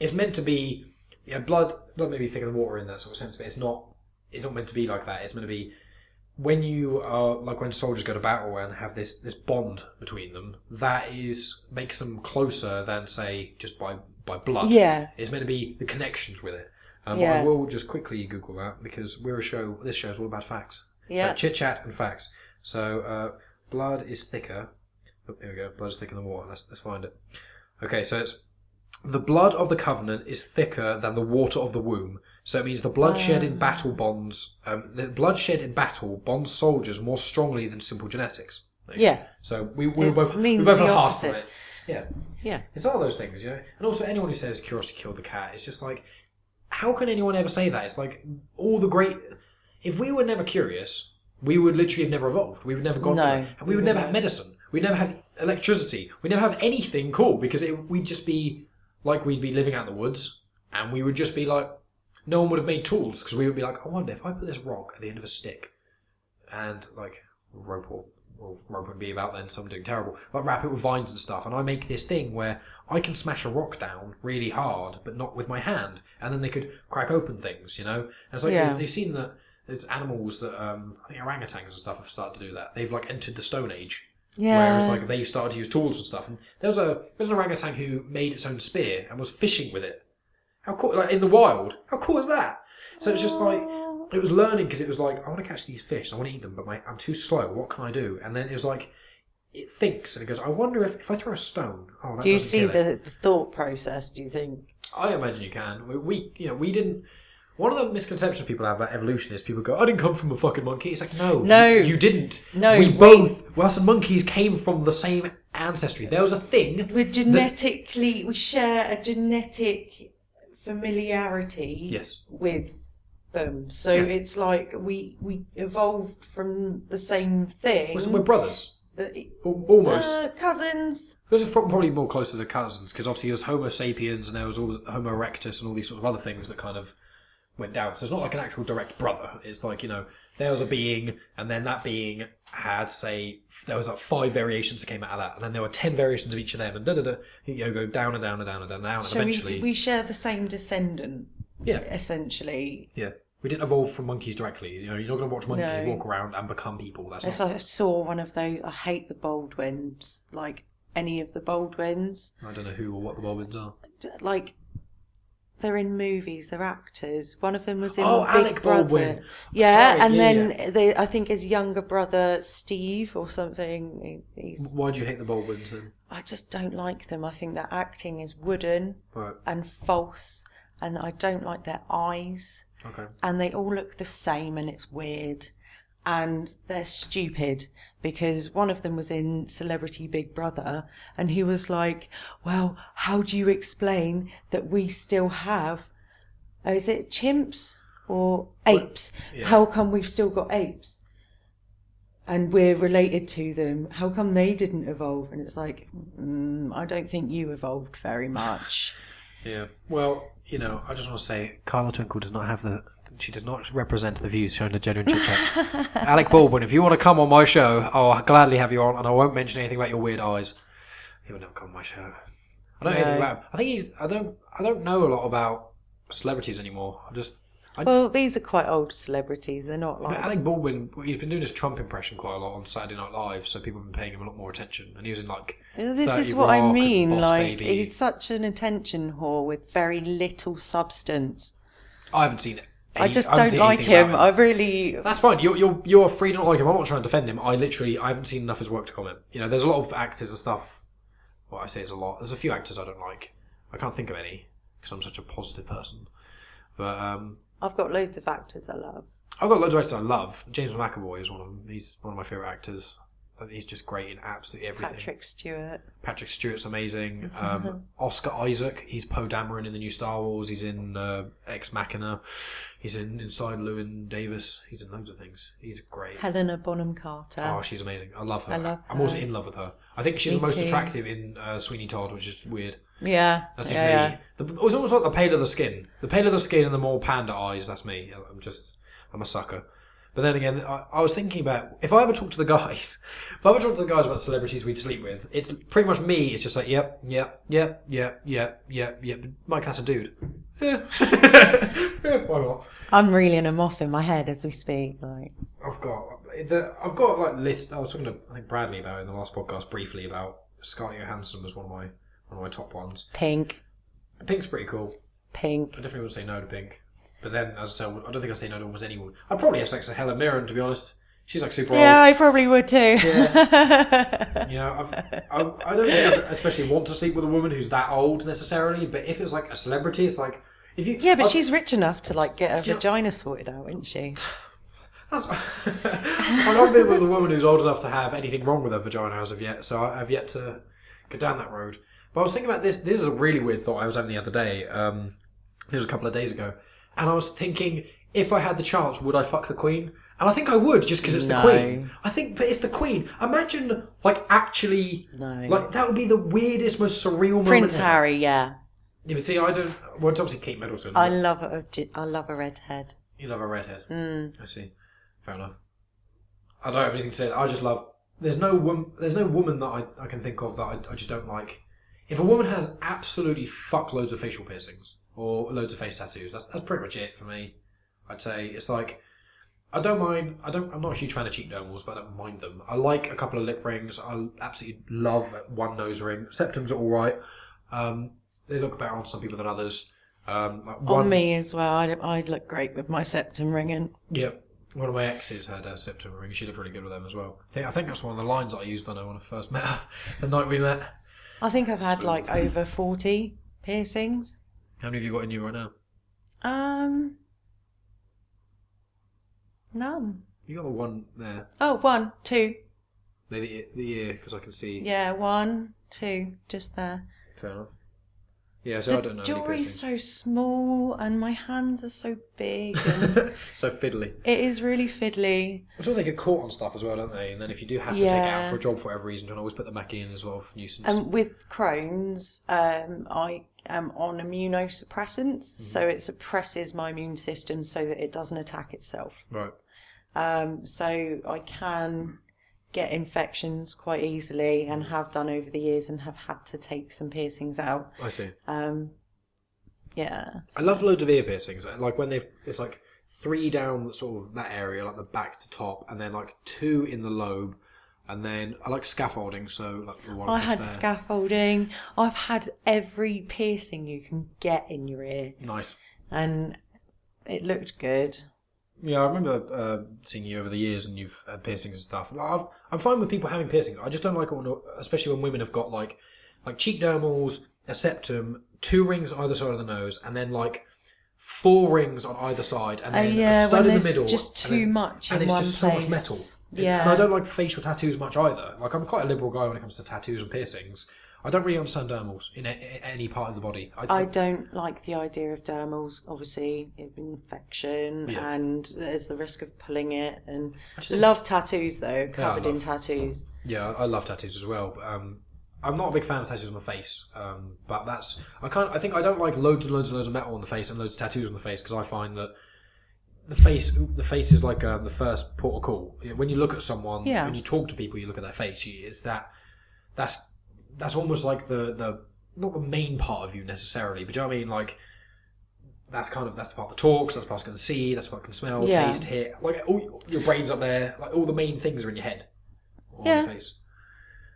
It's meant to be. Yeah, blood. Blood may be thicker than water in that sort of sense, but it's not. It's not meant to be like that. It's meant to be when you are like when soldiers go to battle and have this this bond between them. That is makes them closer than say just by by blood. Yeah. It's meant to be the connections with it. Um, Yeah. I will just quickly Google that because we're a show. This show is all about facts. Yeah. chit chat and facts. So, uh, blood is thicker. Oh, here we go. Blood is thicker than water. Let's let's find it. Okay, so it's the blood of the covenant is thicker than the water of the womb. So it means the bloodshed in battle bonds. Um, the blood shed in battle bonds soldiers more strongly than simple genetics. Yeah. So we we It both we means both the have half of opposite. it. Yeah. Yeah. It's all those things, you know. And also, anyone who says curiosity killed the cat, it's just like, how can anyone ever say that? It's like all the great. If we were never curious, we would literally have never evolved. We would never gone. No, and we would never have medicine. We'd never have electricity. We'd never have anything cool because it, we'd just be like we'd be living out in the woods, and we would just be like, no one would have made tools because we would be like, I wonder if I put this rock at the end of a stick, and like rope or well, rope would be about then so I'm doing terrible. Like wrap it with vines and stuff, and I make this thing where I can smash a rock down really hard, but not with my hand, and then they could crack open things, you know. And it's like Yeah. they- they've seen that there's animals that um, I think orangutans and stuff have started to do that. They've like entered the Stone Age. Yeah. Whereas like they've started to use tools and stuff. And there was a there's an orangutan who made its own spear and was fishing with it. How cool! Like in the wild. How cool is that? So it's just like it was learning because it was like I want to catch these fish. I want to eat them, but my, I'm too slow. What can I do? And then it was like it thinks and it goes. I wonder if if I throw a stone. Oh, that Do you doesn't see kill it. the, the thought process? Do you think? I imagine you can. We, we, you know, we didn't. One of the misconceptions people have about evolution is people go, "I didn't come from a fucking monkey." It's like, no, No. you, you didn't. No, we we- both. Well, some monkeys came from the same ancestry. There was a thing. We're genetically, we share a genetic familiarity Yes. with them. So Yeah. it's like we we evolved from the same thing. We're, we're brothers, almost. uh, cousins. This is probably more closer to cousins because obviously there's Homo sapiens and there was all Homo erectus and all these sort of other things that kind of went down. So it's not like an actual direct brother. It's like you know there was a being and then that being had say there was like five variations that came out of that and then there were ten variations of each of them and da da da. You know, go down and down and down and down and down. And eventually, we, we share the same descendant, yeah, essentially. yeah. We didn't evolve from monkeys directly. You know, you're not going to watch monkeys No. walk around and become people. That's It's not. like I saw one of those. I hate the Baldwins. Like any of the Baldwins. I don't know who or what the Baldwins are. Like they're in movies. They're actors. One of them was in Oh, Big Alec Brother. Baldwin. Yeah, Sorry, and yeah, then They, I think his younger brother Steve or something. He's. Why do you hate the Bobbins then? I just don't like them. I think their acting is wooden Right. and false, and I don't like their eyes. Okay. and they all look the same and it's weird and they're stupid because one of them was in celebrity big brother and he was like well how do you explain that we still have uh, is it chimps or apes? yeah. how come we've still got apes? And we're related to them. How come they didn't evolve? And it's like mm, i don't think you evolved very much Yeah. Well, you know, I just want to say, Carla Twinkle does not have the. She does not represent the views shown in the genuine chit chat. Alec Baldwin, if you want to come on my show, I'll gladly have you on, and I won't mention anything about your weird eyes. He will never come on my show. I don't know anything about him. I think he's. I don't. I don't know a lot about celebrities anymore. I just. I, well these are quite old celebrities they're not like. but Alec Baldwin, he's been doing his Trump impression quite a lot on Saturday Night Live, so people have been paying him a lot more attention. And he was in like. This is what I Rock and mean. Like Baby. he's such an attention whore with very little substance. I haven't seen it. I just don't like about him. I really. That's fine. You're you're you're free to not like him. I'm not trying to defend him. I literally I haven't seen enough of his work to comment. You know, there's a lot of actors and stuff. Well, I say it's a lot. There's a few actors I don't like. I can't think of any because I'm such a positive person. But um, I've got loads of actors I love. I've got loads of actors I love. James McAvoy is one of them. He's one of my favorite actors. He's just great in absolutely everything. Patrick Stewart. Patrick Stewart's amazing. Um, Oscar Isaac, he's Poe Dameron in the new Star Wars. He's in uh, Ex Machina. He's in Inside Llewyn Davis. He's in loads of things. He's great. Helena Bonham Carter. Oh, she's amazing. I love her. I love I'm also in love with her. I think she's Me the most too. attractive in uh, Sweeney Todd, which is weird. yeah. That's yeah, me. The, it was almost like the paler the skin. The paler the skin and the more panda eyes, that's me. I'm just, I'm a sucker. But then again, I, I was thinking about if I ever talk to the guys, if I ever talk to the guys about celebrities we'd sleep with, it's pretty much me. It's just like, yep, yep, yep, yep, yep, yep, yep. Mike, that's a dude. Yeah. yeah, why not? I'm reeling them off in my head as we speak. Like, I've got the, I've got like list. I was talking to I think Bradley about in the last podcast briefly about Scarlett Johansson was one of my one of my top ones. pink, Pink's pretty cool. pink. I definitely would say no to Pink. But then, as I said, I don't think I'd say no to almost anyone. I'd probably have sex with Helen Mirren, to be honest. She's like super Yeah, old. I probably would too. Yeah, know, I've, I, I don't think I'd especially want to sleep with a woman who's that old necessarily. But if it's like a celebrity, it's like if you yeah, but I- she's rich enough to like get her you know- vagina sorted out, isn't she? That's, I've not been with a woman who's old enough to have anything wrong with her vagina as of yet, so I- I've yet to go down that road. But I was thinking about this. This is a really weird thought I was having the other day. Um, it was a couple of days ago, and I was thinking, if I had the chance, would I fuck the Queen? And I think I would, just because it's the No. Queen. I think, but it's the Queen. Imagine, like, actually, No. like that would be the weirdest, most surreal moment. Prince ever. Harry, yeah. Yeah, but see, I don't. Well, it's obviously Kate Middleton. I love a, I love a redhead. you love a redhead. Mm. I see. Fair enough. I don't have anything to say. I just love. There's no woman. There's no woman that I, I can think of that I, I just don't like. If a woman has absolutely fuckloads of facial piercings or loads of face tattoos, that's that's pretty much it for me. I'd say it's like I don't mind. I don't. I'm not a huge fan of cheek dermals, but I don't mind them. I like a couple of lip rings. I absolutely love one nose ring. Septums are all right. Um, they look better on some people than others. Um, like On one, me as well. I'd, I'd look great with my septum ringing. yeah. One of my exes had a septum ring. She looked really good with them as well. I think, I think that's one of the lines I used on her when I first met her. The night we met. I think I've had Smooth. like over 40 piercings. How many have you got in you right now? Um, none. You got a one there. Oh, one, two. The, the, the ear, because I can see. Yeah, one, two, just there. Fair enough. Yeah, so I don't know. jewelry's so small and my hands are so big. And so fiddly. it is really fiddly. I'm sure they get caught on stuff as well, don't they? And then if you do have to take it out for a job for whatever reason, can always put them back in as well for nuisance. And with Crohn's, um, I am on immunosuppressants, Mm-hmm. so it suppresses my immune system so that it doesn't attack itself. right. Um, so I can get infections quite easily and have done over the years and have had to take some piercings out. I see. Um, yeah. I love loads of ear piercings. Like when they've, it's like three down sort of that area, like the back to top, and then like two in the lobe, and then I like scaffolding. So like the one I had there. scaffolding. I've had every piercing you can get in your ear, nice. and it looked good. Yeah, I remember uh, seeing you over the years, and you've had piercings and stuff. Like, I've, I'm fine with people having piercings. I just don't like it, when, especially when women have got like like cheek dermals, a septum, two rings on either side of the nose, and then like four rings on either side, and Uh, then yeah, a stud in the middle. just too then- much and it's just so much metal. It- Yeah. and I don't like facial tattoos much either. Like I'm quite a liberal guy when it comes to tattoos and piercings. I don't really understand dermals in a, in any part of the body. I, I don't like the idea of dermals. Obviously, infection, Yeah. and there's the risk of pulling it. And just- love tattoos though, covered in love- tattoos. Yeah, I I love tattoos as well. But, um, I'm not a big fan of tattoos on the face, um, but that's I can't. I think I don't like loads and loads and loads of metal on the face and loads of tattoos on the face because I find that the face the face is like um, the first port of call. When you look at someone, Yeah. when you talk to people, you look at their face. You, it's that that's that's almost like the the not the main part of you necessarily, but do you know what I mean? Like that's kind of that's the part that talks. That's the part that can see. That's the part that can smell, Yeah. taste, hear. Like all your brain's up there. Like all the main things are in your head, or on Yeah. your face.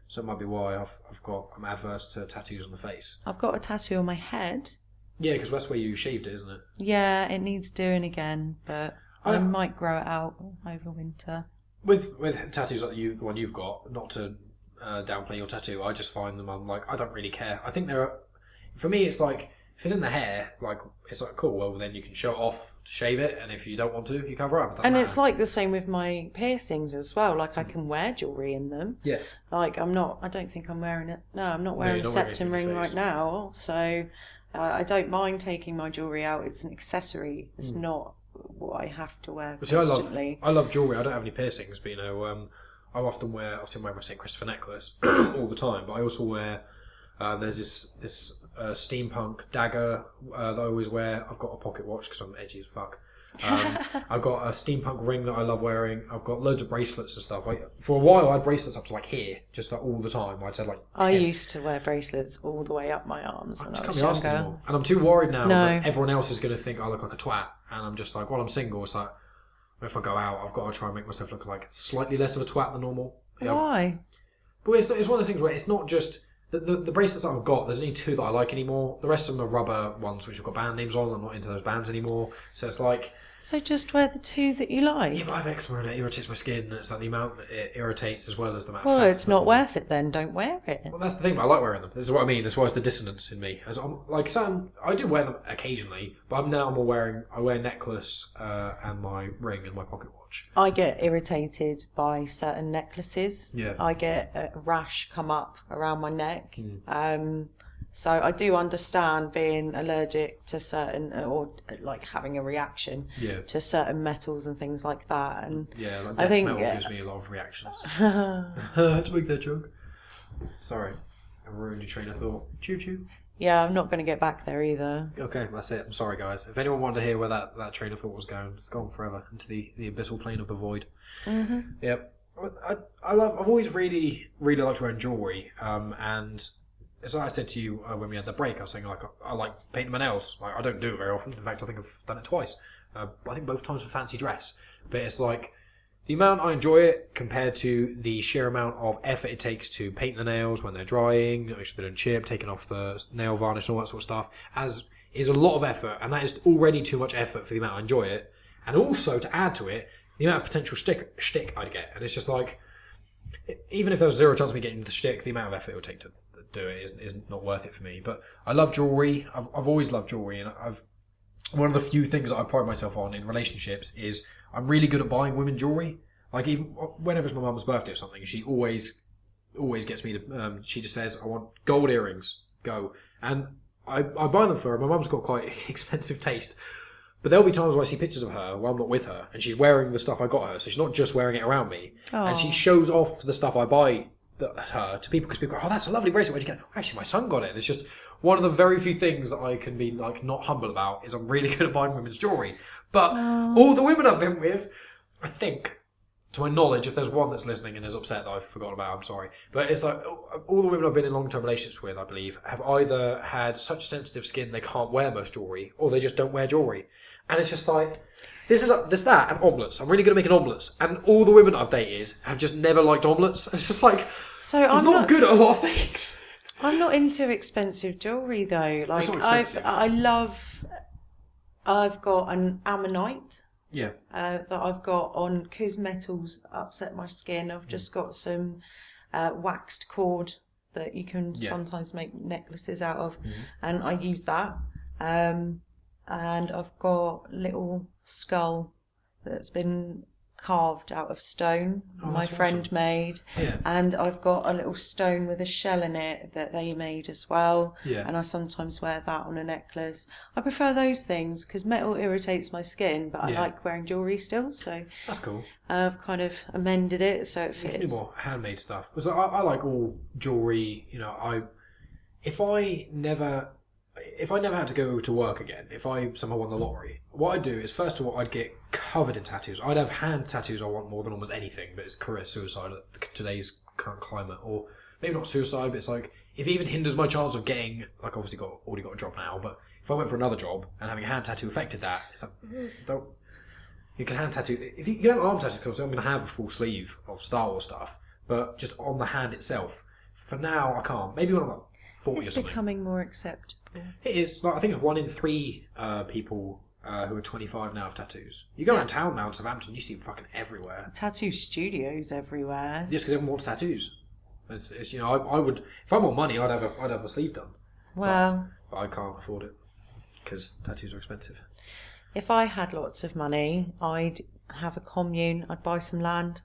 So it might be why I've I've got I'm adverse to tattoos on the face. I've got a tattoo on my head. Yeah, because that's where you shaved it, isn't it? Yeah, it needs doing again, but I Oh. might grow it out over winter. With with tattoos like you, the one you've got, not to uh, downplay your tattoo, I just find them. I'm like, I don't really care. I think there are, for me, it's like if it's in the hair, like it's like cool. Well, then you can show it off, shave it, and if you don't want to, you cover up. And matter. it's like the same with my piercings as well. Like I can wear jewelry in them. yeah, Like I'm not. I don't think I'm wearing it. No, I'm not wearing you're a septum ring in your face. right now. So uh, I don't mind taking my jewelry out. It's an accessory. It's not what I have to wear see, I love. I love jewelry. I don't have any piercings, but you know, um, I often wear I often wear my St Christopher necklace all the time. But I also wear uh, there's this this uh, steampunk dagger uh, that I always wear. I've got a pocket watch because I'm edgy as fuck. Um, I've got a steampunk ring that I love wearing. I've got loads of bracelets and stuff. Like for a while, I had bracelets up to like here, just like all the time. I'd say like I used to wear bracelets all the way up my arms when I can't was younger. anymore. And I'm too worried now No. that everyone else is going to think I look like a twat. And I'm just like, while I'm single, it's like, if I go out, I've got to try and make myself look like slightly less of a twat than normal. Yeah, Why? But it's, it's one of those things where it's not just the, the, the bracelets that I've got. There's only two that I like anymore. The rest of them are rubber ones which have got band names on. I'm not into those bands anymore. So it's like, So just wear the two that you like. yeah, but I have eczema and it irritates my skin. It's like the amount that it irritates as well as the amount. well, of fat it's not worth it then. Don't wear it. Well, that's the thing. But I like wearing them. This is what I mean. That's why it's the dissonance in me. As I'm like, some I do wear them occasionally, but I'm now more wearing. I wear necklace uh, and my ring and my pocket watch. I get irritated by certain necklaces. Yeah. I get a rash come up around my neck. Hmm. Um, so I do understand being allergic to certain, or like having a reaction Yeah, to certain metals and things like that. And yeah. Like I think, metal uh, gives me a lot of reactions. To make that joke. Sorry, I ruined your train of thought. Choo choo. yeah, I'm not going to get back there either. Okay, that's it. I'm sorry, guys. If anyone wanted to hear where that, that train of thought was going, it's gone forever into the, the abyssal plane of the void. hmm Yep. I, I love. I've always really, really liked wearing jewelry. Um, and as I said to you uh, when we had the break, I was saying like I, I like painting my nails. Like I don't do it very often. In fact, I think I've done it twice. Uh, I think both times for fancy dress. But it's like the amount I enjoy it compared to the sheer amount of effort it takes to paint the nails when they're drying, make sure they don't chip, taking off the nail varnish and all that sort of stuff, as is a lot of effort, and that is already too much effort for the amount I enjoy it. And also to add to it, the amount of potential stick shtick I'd get, and it's just like, even if there was zero chance of me getting the shtick, the amount of effort it would take to do it is, is not worth it for me. But I love jewelry. I've, I've always loved jewelry, and I've one of the few things that I pride myself on in relationships is I'm really good at buying women jewelry. Like even whenever it's my mum's birthday or something, she always always gets me to. Um, she just says, "I want gold earrings." Go and I, I buy them for her. My mum's got quite expensive taste. But there'll be times where I see pictures of her while I'm not with her, and she's wearing the stuff I got her. So she's not just wearing it around me, and she shows off the stuff I buy her uh, to people because people go, "Oh, that's a lovely bracelet. Where'd you get?" it?" Actually, my son got it. And it's just one of the very few things that I can be like not humble about is I'm really good at buying women's jewelry. But all the women I've been with, I think, to my knowledge, if there's one that's listening and is upset that I've forgotten about, I'm sorry. But it's like uh, all the women I've been in long term relationships with, I believe, have either had such sensitive skin they can't wear most jewelry, or they just don't wear jewelry. And it's just like, This is this that and omelets. I'm really good at making omelets, and all the women I've dated have just never liked omelets. It's just like So I'm I'm not, not, good at a lot of things. I'm not into expensive jewelry though. Like I. I love. I've got an ammonite Yeah, uh, that I've got on because metals upset my skin. I've just got some uh, waxed cord that you can Yeah. sometimes make necklaces out of, Mm-hmm. and I use that. Um, and I've got little skull that's been carved out of stone. Oh, my friend awesome. made, yeah, and I've got a little stone with a shell in it that they made as well. Yeah. And I sometimes wear that on a necklace. I prefer those things because metal irritates my skin, but I like wearing jewelry still. So that's cool. I've kind of amended it so it fits. more handmade stuff. So I, I like all jewelry. You know, I if I never if I never had to go to work again, if I somehow won the lottery, what I'd do is first of all I'd get covered in tattoos. I'd have hand tattoos. I want more than almost anything, but it's career suicide at today's current climate, or maybe not suicide, but it's like if it even hinders my chance of getting like obviously got already got a job now, but if I went for another job and having a hand tattoo affected that, it's like mm, don't you can hand tattoo. If you, you don't have arm tattoos, because I'm going to have a full sleeve of Star Wars stuff, but just on the hand itself. For now, I can't. Maybe when I'm like forty or It's something. becoming more acceptable. It is. Like, I think it's one in three uh, people uh, who are 25 now have tattoos. You go around town now in Southampton, you see them fucking everywhere. Tattoo studios everywhere. Just because everyone wants tattoos. It's, it's you know, I, I would if I want money, I'd have a I'd have a sleeve done, Well, but I can't afford it because tattoos are expensive. if I had lots of money, I'd have a commune. I'd buy some land,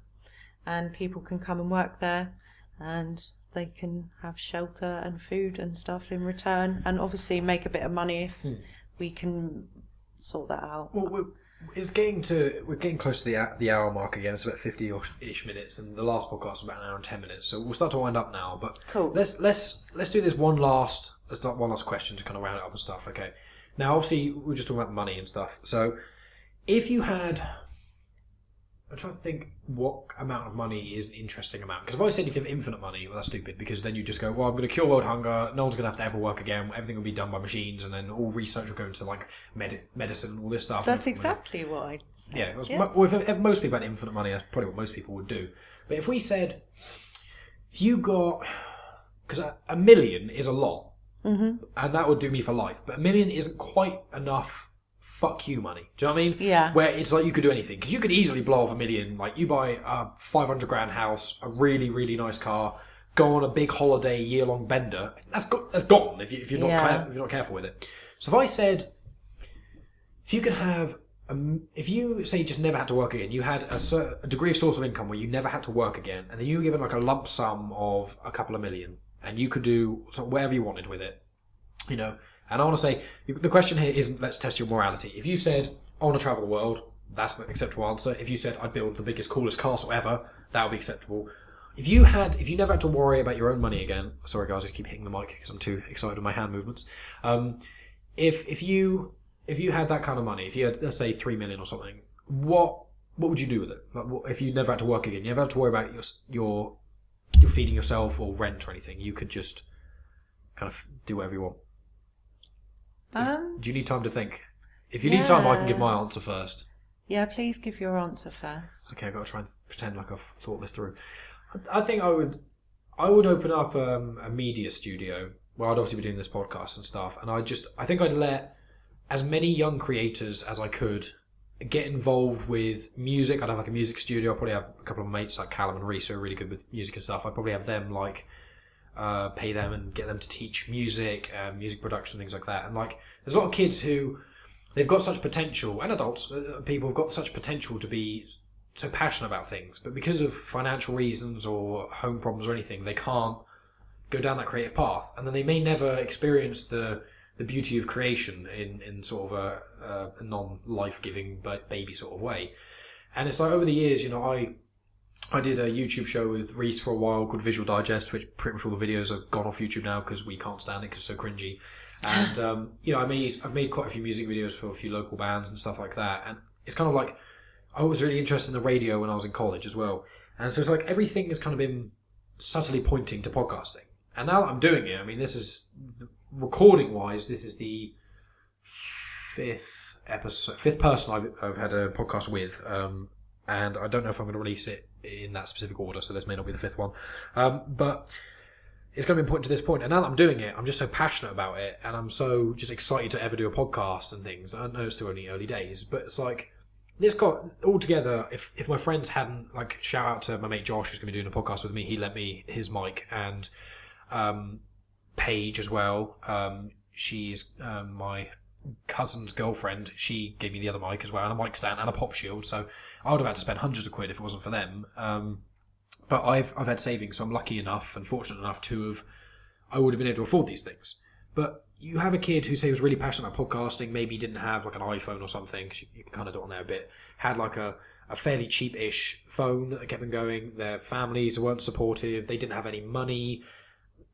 and people can come and work there, and they can have shelter and food and stuff in return, and obviously make a bit of money if Hmm. we can sort that out. Well, we're, it's getting to we're getting close to the the hour mark again. It's about fifty ish minutes, and the last podcast was about an hour and ten minutes. So we'll start to wind up now. But Cool. let's let's let's do this one last let's one last question to kind of round it up and stuff. Okay. Now, obviously, we're just talking about money and stuff. So, if you had, I'm trying to think what amount of money is an interesting amount. Because if I said if you have infinite money, well, that's stupid. Because then you just go, well, I'm going to cure world hunger. No one's going to have to ever work again. Everything will be done by machines, and then all research will go into like medi- medicine and all this stuff. That's And- exactly what I'd say. yeah, Yeah. mo- well, if, if most people had infinite money, that's probably what most people would do. But if we said, if you got, because a, a million is a lot, mm-hmm. and that would do me for life, but a million isn't quite enough fuck you money. Do you know what I mean? Yeah. Where it's like you could do anything, because you could easily blow off a million. Like you buy a 500 grand house, a really, really nice car, go on a big holiday, year long bender, that's, got, that's gone if, you, if, you're not Yeah. care- if you're not careful with it. So if I said, if you could have um, if you say you just never had to work again, you had a, cer- a degree of source of income where you never had to work again, and then you were given like a lump sum of a couple of million, and you could do sort of whatever you wanted with it, you know. And I want to say the question here isn't let's test your morality. If you said I want to travel the world, that's an acceptable answer. If you said I'd build the biggest, coolest castle ever, that would be acceptable. If you had, if you never had to worry about your own money again, sorry guys, I keep hitting the mic because I'm too excited with my hand movements. Um, if if you if you had that kind of money, if you had let's say three million or something, what what would you do with it? Like, what, if you never had to work again, you never had to worry about your your your feeding yourself or rent or anything. You could just kind of do whatever you want. Um, Do you need time to think? If you need time, I can give my answer first. yeah, please give your answer first. Okay, I've got to try and pretend like I've thought this through. I I think I would, I would open up um, a media studio where I'd obviously be doing this podcast and stuff, and I just, I think I'd let as many young creators as I could get involved with music. I'd have like a music studio. I'd probably have a couple of mates like Callum and Reese who are really good with music and stuff. I'd probably have them like uh, pay them and get them to teach music, uh, music production, things like that. And like, there's a lot of kids who they've got such potential, and adults, uh, people have got such potential to be so passionate about things, but because of financial reasons or home problems or anything, they can't go down that creative path, and then they may never experience the the beauty of creation in in sort of a, a, a non life giving but baby sort of way. And it's like over the years, you know, I I did a YouTube show with Reese for a while called Visual Digest, which pretty much all the videos are gone off YouTube now because we can't stand it because it's so cringy. And um, you know, I made I've made quite a few music videos for a few local bands and stuff like that. And it's kind of like I was really interested in the radio when I was in college as well. And so it's like everything has kind of been subtly pointing to podcasting. And now that I'm doing it, I mean, this is recording wise, this is the fifth episode, fifth person I've, I've had a podcast with, um, and I don't know if I'm going to release it in that specific order, so this may not be the fifth one. Um, but it's going to be important to this point. and now that I'm doing it, I'm just so passionate about it, and I'm so just excited to ever do a podcast and things. I know it's still only early days, but it's like this got all together. If if my friends hadn't like shout out to my mate Josh, who's going to be doing a podcast with me, he lent me his mic and um, Paige as well. Um, she's um, my cousin's girlfriend. She gave me the other mic as well, and a mic stand and a pop shield. So I would have had to spend hundreds of quid if it wasn't for them. Um, but I've I've had savings, so I'm lucky enough and fortunate enough to have. I would have been able to afford these things. But you have a kid who say was really passionate about podcasting, maybe didn't have like an iPhone or something. 'cause You, can kind of do it on there a bit. Had like a a fairly cheap-ish phone that kept them going. Their families weren't supportive. They didn't have any money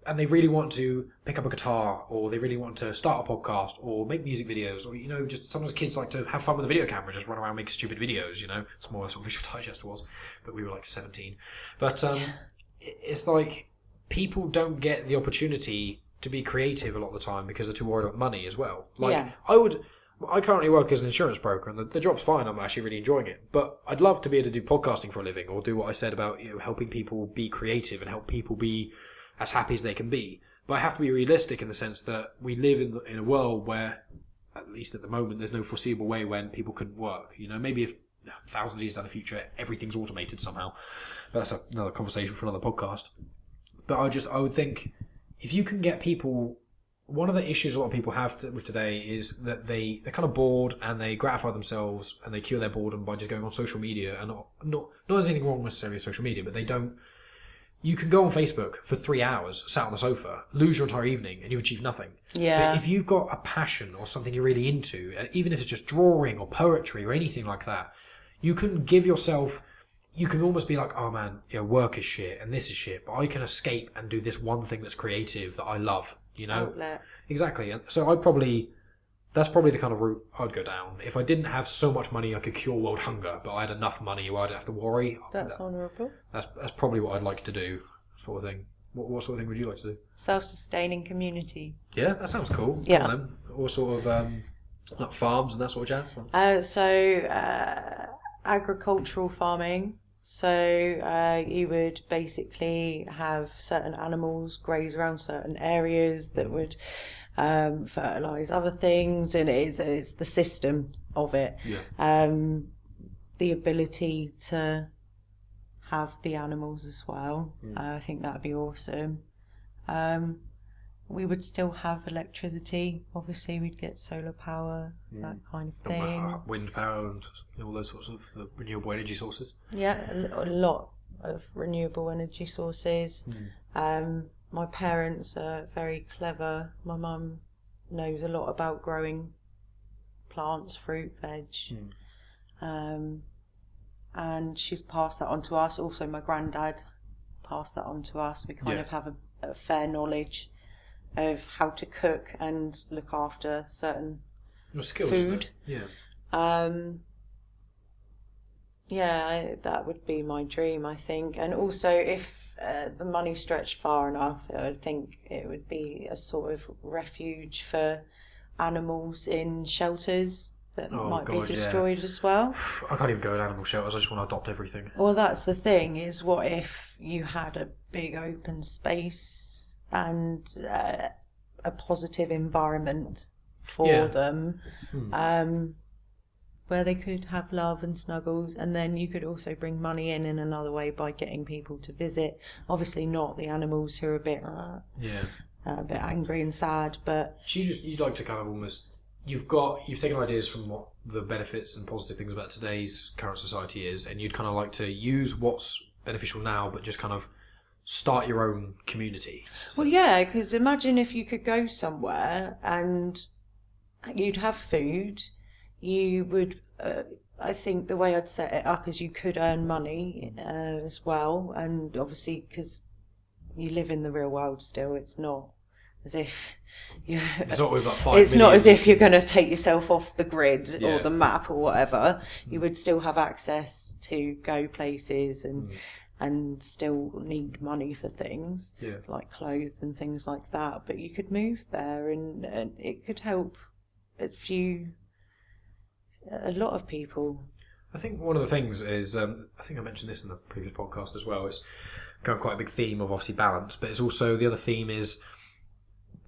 and they really want to pick up a guitar or they really want to start a podcast or make music videos or you know just sometimes kids like to have fun with a video camera just run around make stupid videos you know it's more what visual digest was but we were like 17 but um, it- it's like people don't get the opportunity to be creative a lot of the time because they're too worried about money as well like Yeah. i would I currently work as an insurance broker, and the, the job's fine. I'm actually really enjoying it. But I'd love to be able to do podcasting for a living, or do what I said about you know helping people be creative and help people be as happy as they can be. But I have to be realistic in the sense that we live in in a world where, at least at the moment, there's no foreseeable way when people could work. You know, maybe if thousands of years down the future, everything's automated somehow. But that's another conversation for another podcast. But I just I would think if you can get people. One of the issues a lot of people have to, with today is that they they're kind of bored and they gratify themselves and they cure their boredom by just going on social media and not not not there's anything wrong necessarily with social media, but they don't you can go on Facebook for three hours, sat on the sofa, lose your entire evening, and you've achieved nothing. Yeah. But if you've got a passion or something you're really into, uh, even if it's just drawing or poetry or anything like that, you can give yourself. You can almost be like, oh man, you know, work is shit and this is shit, but I can escape and do this one thing that's creative that I love. You know, Outlet. exactly. So I'd probably. That's probably the kind of route I'd go down. If I didn't have so much money I could cure world hunger, but I had enough money where I didn't have to worry, That's honourable. that's that's probably what I'd like to do, sort of thing. What, what sort of thing would you like to do? Self-sustaining community. Yeah, that sounds cool. Yeah. All sort of um, like farms and that sort of jazz. Uh, so uh, agricultural farming. So uh, you would basically have certain animals graze around certain areas that would um, fertilize other things, and it is it's the system of it. Yeah. Um, the ability to have the animals as well. Mm. Uh, I think that would be awesome. Um, we would still have electricity. Obviously, we'd get solar power, Mm. that kind of thing. Wind power and all those sorts of uh, renewable energy sources. Yeah, a lot of renewable energy sources. Um, my parents are very clever. My mum knows a lot about growing plants, fruit, veg. Um, and she's passed that on to us. Also, my granddad passed that on to us. We kind Yeah. of have a, a fair knowledge of how to cook and look after certain Your skills. Food. Yeah. Um, yeah, I, that would be my dream, I think. And also, if uh, the money stretched far enough, I would think it would be a sort of refuge for animals in shelters that Oh, might God, be yeah. destroyed as well. I can't even go in animal shelters. I just want to adopt everything. Well, that's the thing is, what if you had a big open space and uh, a positive environment for Yeah. them, Hmm. um, where they could have love and snuggles, and then you could also bring money in in another way by getting people to visit. Obviously, not the animals who are a bit uh, Yeah. a bit angry and sad, but So you just you'd like to kind of almost you've got you've taken ideas from what the benefits and positive things about today's current society is, and you'd kind of like to use what's beneficial now, but just kind of start your own community. Well, yeah, because imagine if you could go somewhere and you'd have food, you would. Uh, I think the way I'd set it up is you could earn money uh, as well, and obviously because you live in the real world still, it's not as if you. It's not with like five. It's not million- as if you're going to take yourself off the grid Yeah. or the map or whatever. You would still have access to go places and and still need money for things Yeah. like clothes and things like that. But you could move there, and, and it could help a few a lot of people. I think one of the things is, um, I think I mentioned this in the previous podcast as well. It's kind of quite a big theme of obviously balance, but it's also the other theme is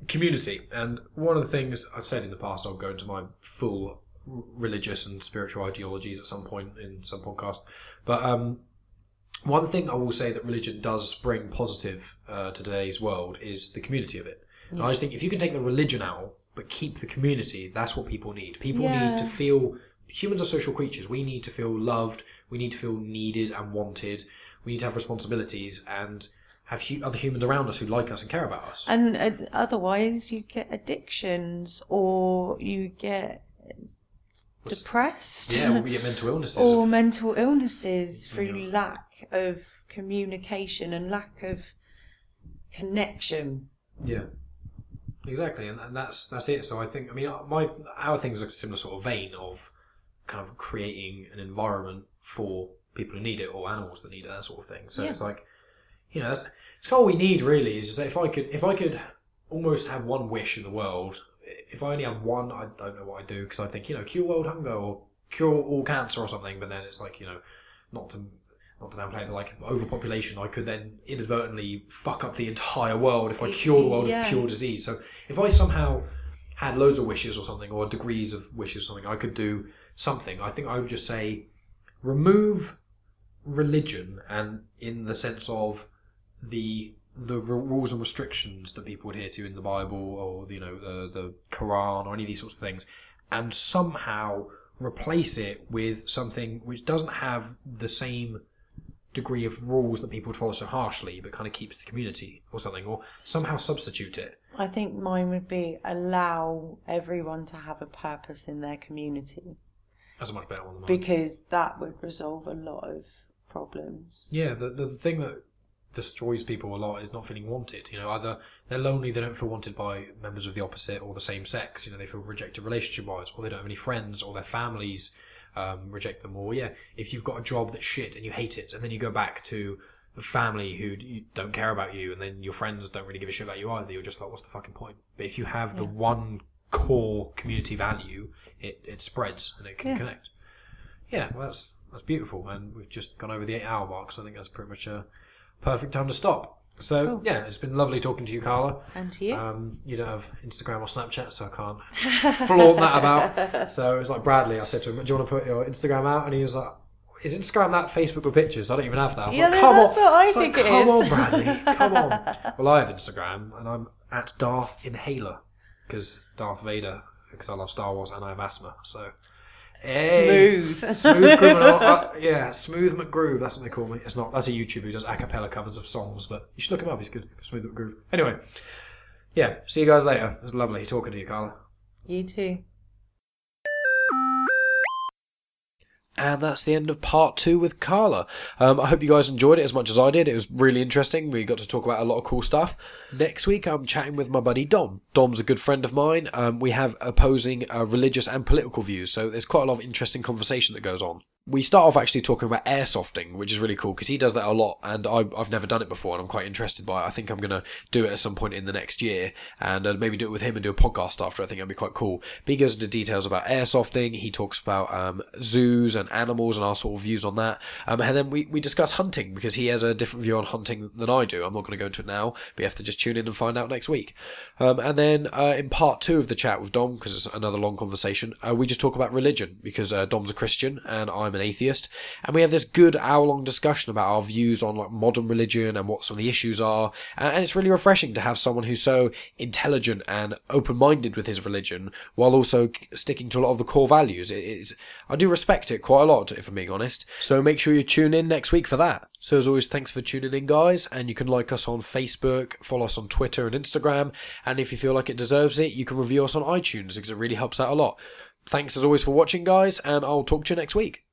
community. And one of the things I've said in the past, I'll go into my full religious and spiritual ideologies at some point in some podcast. But um, one thing I will say that religion does bring positive uh, to today's world is the community of it. And I just think if you can take the religion out but keep the community, that's what people need. People Yeah. need to feel. Humans are social creatures. We need to feel loved. We need to feel needed and wanted. We need to have responsibilities and have hu- other humans around us who like us and care about us. And uh, otherwise, you get addictions or you get depressed yeah, we get mental illnesses. or of- mental illnesses through Yeah. lack of communication and lack of connection. Yeah, exactly, and, and that's that's it. So I think, I mean, my our things are a similar sort of vein of kind of creating an environment for people who need it or animals that need it, that sort of thing. So Yeah. it's like, you know, that's it's kind of all we need really. Is just if I could, if I could almost have one wish in the world, if I only had one, I don't know what I'd do because I think, you know, cure world hunger or cure all cancer or something. But then it's like, you know, not to not to downplay it, but like overpopulation, I could then inadvertently fuck up the entire world if I cure the world Yeah. of pure disease. So if I somehow had loads of wishes or something, or degrees of wishes or something, I could do something. I think I would just say remove religion and in the sense of the the rules and restrictions that people adhere to in the Bible or you know the the Quran or any of these sorts of things, and somehow replace it with something which doesn't have the same degree of rules that people would follow so harshly, but kind of keeps the community or something, or somehow substitute it. I think mine would be allow everyone to have a purpose in their community That's a much better one than mine. because that would resolve a lot of problems. Yeah, the, the the thing that destroys people a lot is not feeling wanted. You know, either they're lonely, they don't feel wanted by members of the opposite or the same sex. You know, they feel rejected relationship wise, or they don't have any friends, or their families um, reject them. Or yeah, if you've got a job that's shit and you hate it, and then you go back to a family who don't care about you, and then your friends don't really give a shit about you either. You're just like, what's the fucking point? But if you have the one core community value, it, it spreads and it can Yeah. connect. Yeah, well, that's that's beautiful, and we've just gone over the eight hour mark, so I think that's pretty much a perfect time to stop. So Cool. yeah, it's been lovely talking to you, Carla. And to you? Um, you don't have Instagram or Snapchat, so I can't flaunt that about. So it's like Bradley. I said to him, "Do you want to put your Instagram out?" And he was like, "Is Instagram that Facebook with pictures? I don't even have that." I was Yeah, like, "Come that's on, what I It's like, think it come is." on, Bradley, come on." Well, I have Instagram, and I'm at Darth Inhaler because Darth Vader, because I love Star Wars and I have asthma. So. Hey, Smooth. smooth criminal. Uh, yeah, smooth McGroove. That's what they call me. It's not. That's a YouTuber who does a cappella covers of songs, but you should look him up. He's good. Smooth McGroove. Anyway, yeah. See you guys later. It was lovely talking to you, Carla. You too. And that's the end of part two with Carla. Um, I hope you guys enjoyed it as much as I did. It was really interesting. We got to talk about a lot of cool stuff. Next week, I'm chatting with my buddy Dom. Dom's a good friend of mine. Um, we have opposing uh, religious and political views, so there's quite a lot of interesting conversation that goes on. We start off actually talking about airsofting, which is really cool because he does that a lot, and I, I've never done it before, and I'm quite interested by it. I think I'm going to do it at some point in the next year, and uh, maybe do it with him and do a podcast after. I think that'd be quite cool. But he goes into details about airsofting. He talks about um, zoos and animals and our sort of views on that. Um, and then we, we discuss hunting because he has a different view on hunting than I do. I'm not going to go into it now, you have to just tune in and find out next week. Um, and then uh, in part two of the chat with Dom, because it's another long conversation, uh, we just talk about religion because uh, Dom's a Christian and I'm an atheist, and we have this good hour long discussion about our views on like modern religion and what some of the issues are. And, it's really refreshing to have someone who's so intelligent and open minded with his religion while also sticking to a lot of the core values. It's I do respect it quite a lot, if I'm being honest. So make sure you tune in next week for that. So as always, thanks for tuning in, guys. And you can like us on Facebook, follow us on Twitter and Instagram. And if you feel like it deserves it, you can review us on iTunes because it really helps out a lot. Thanks as always for watching, guys, and I'll talk to you next week.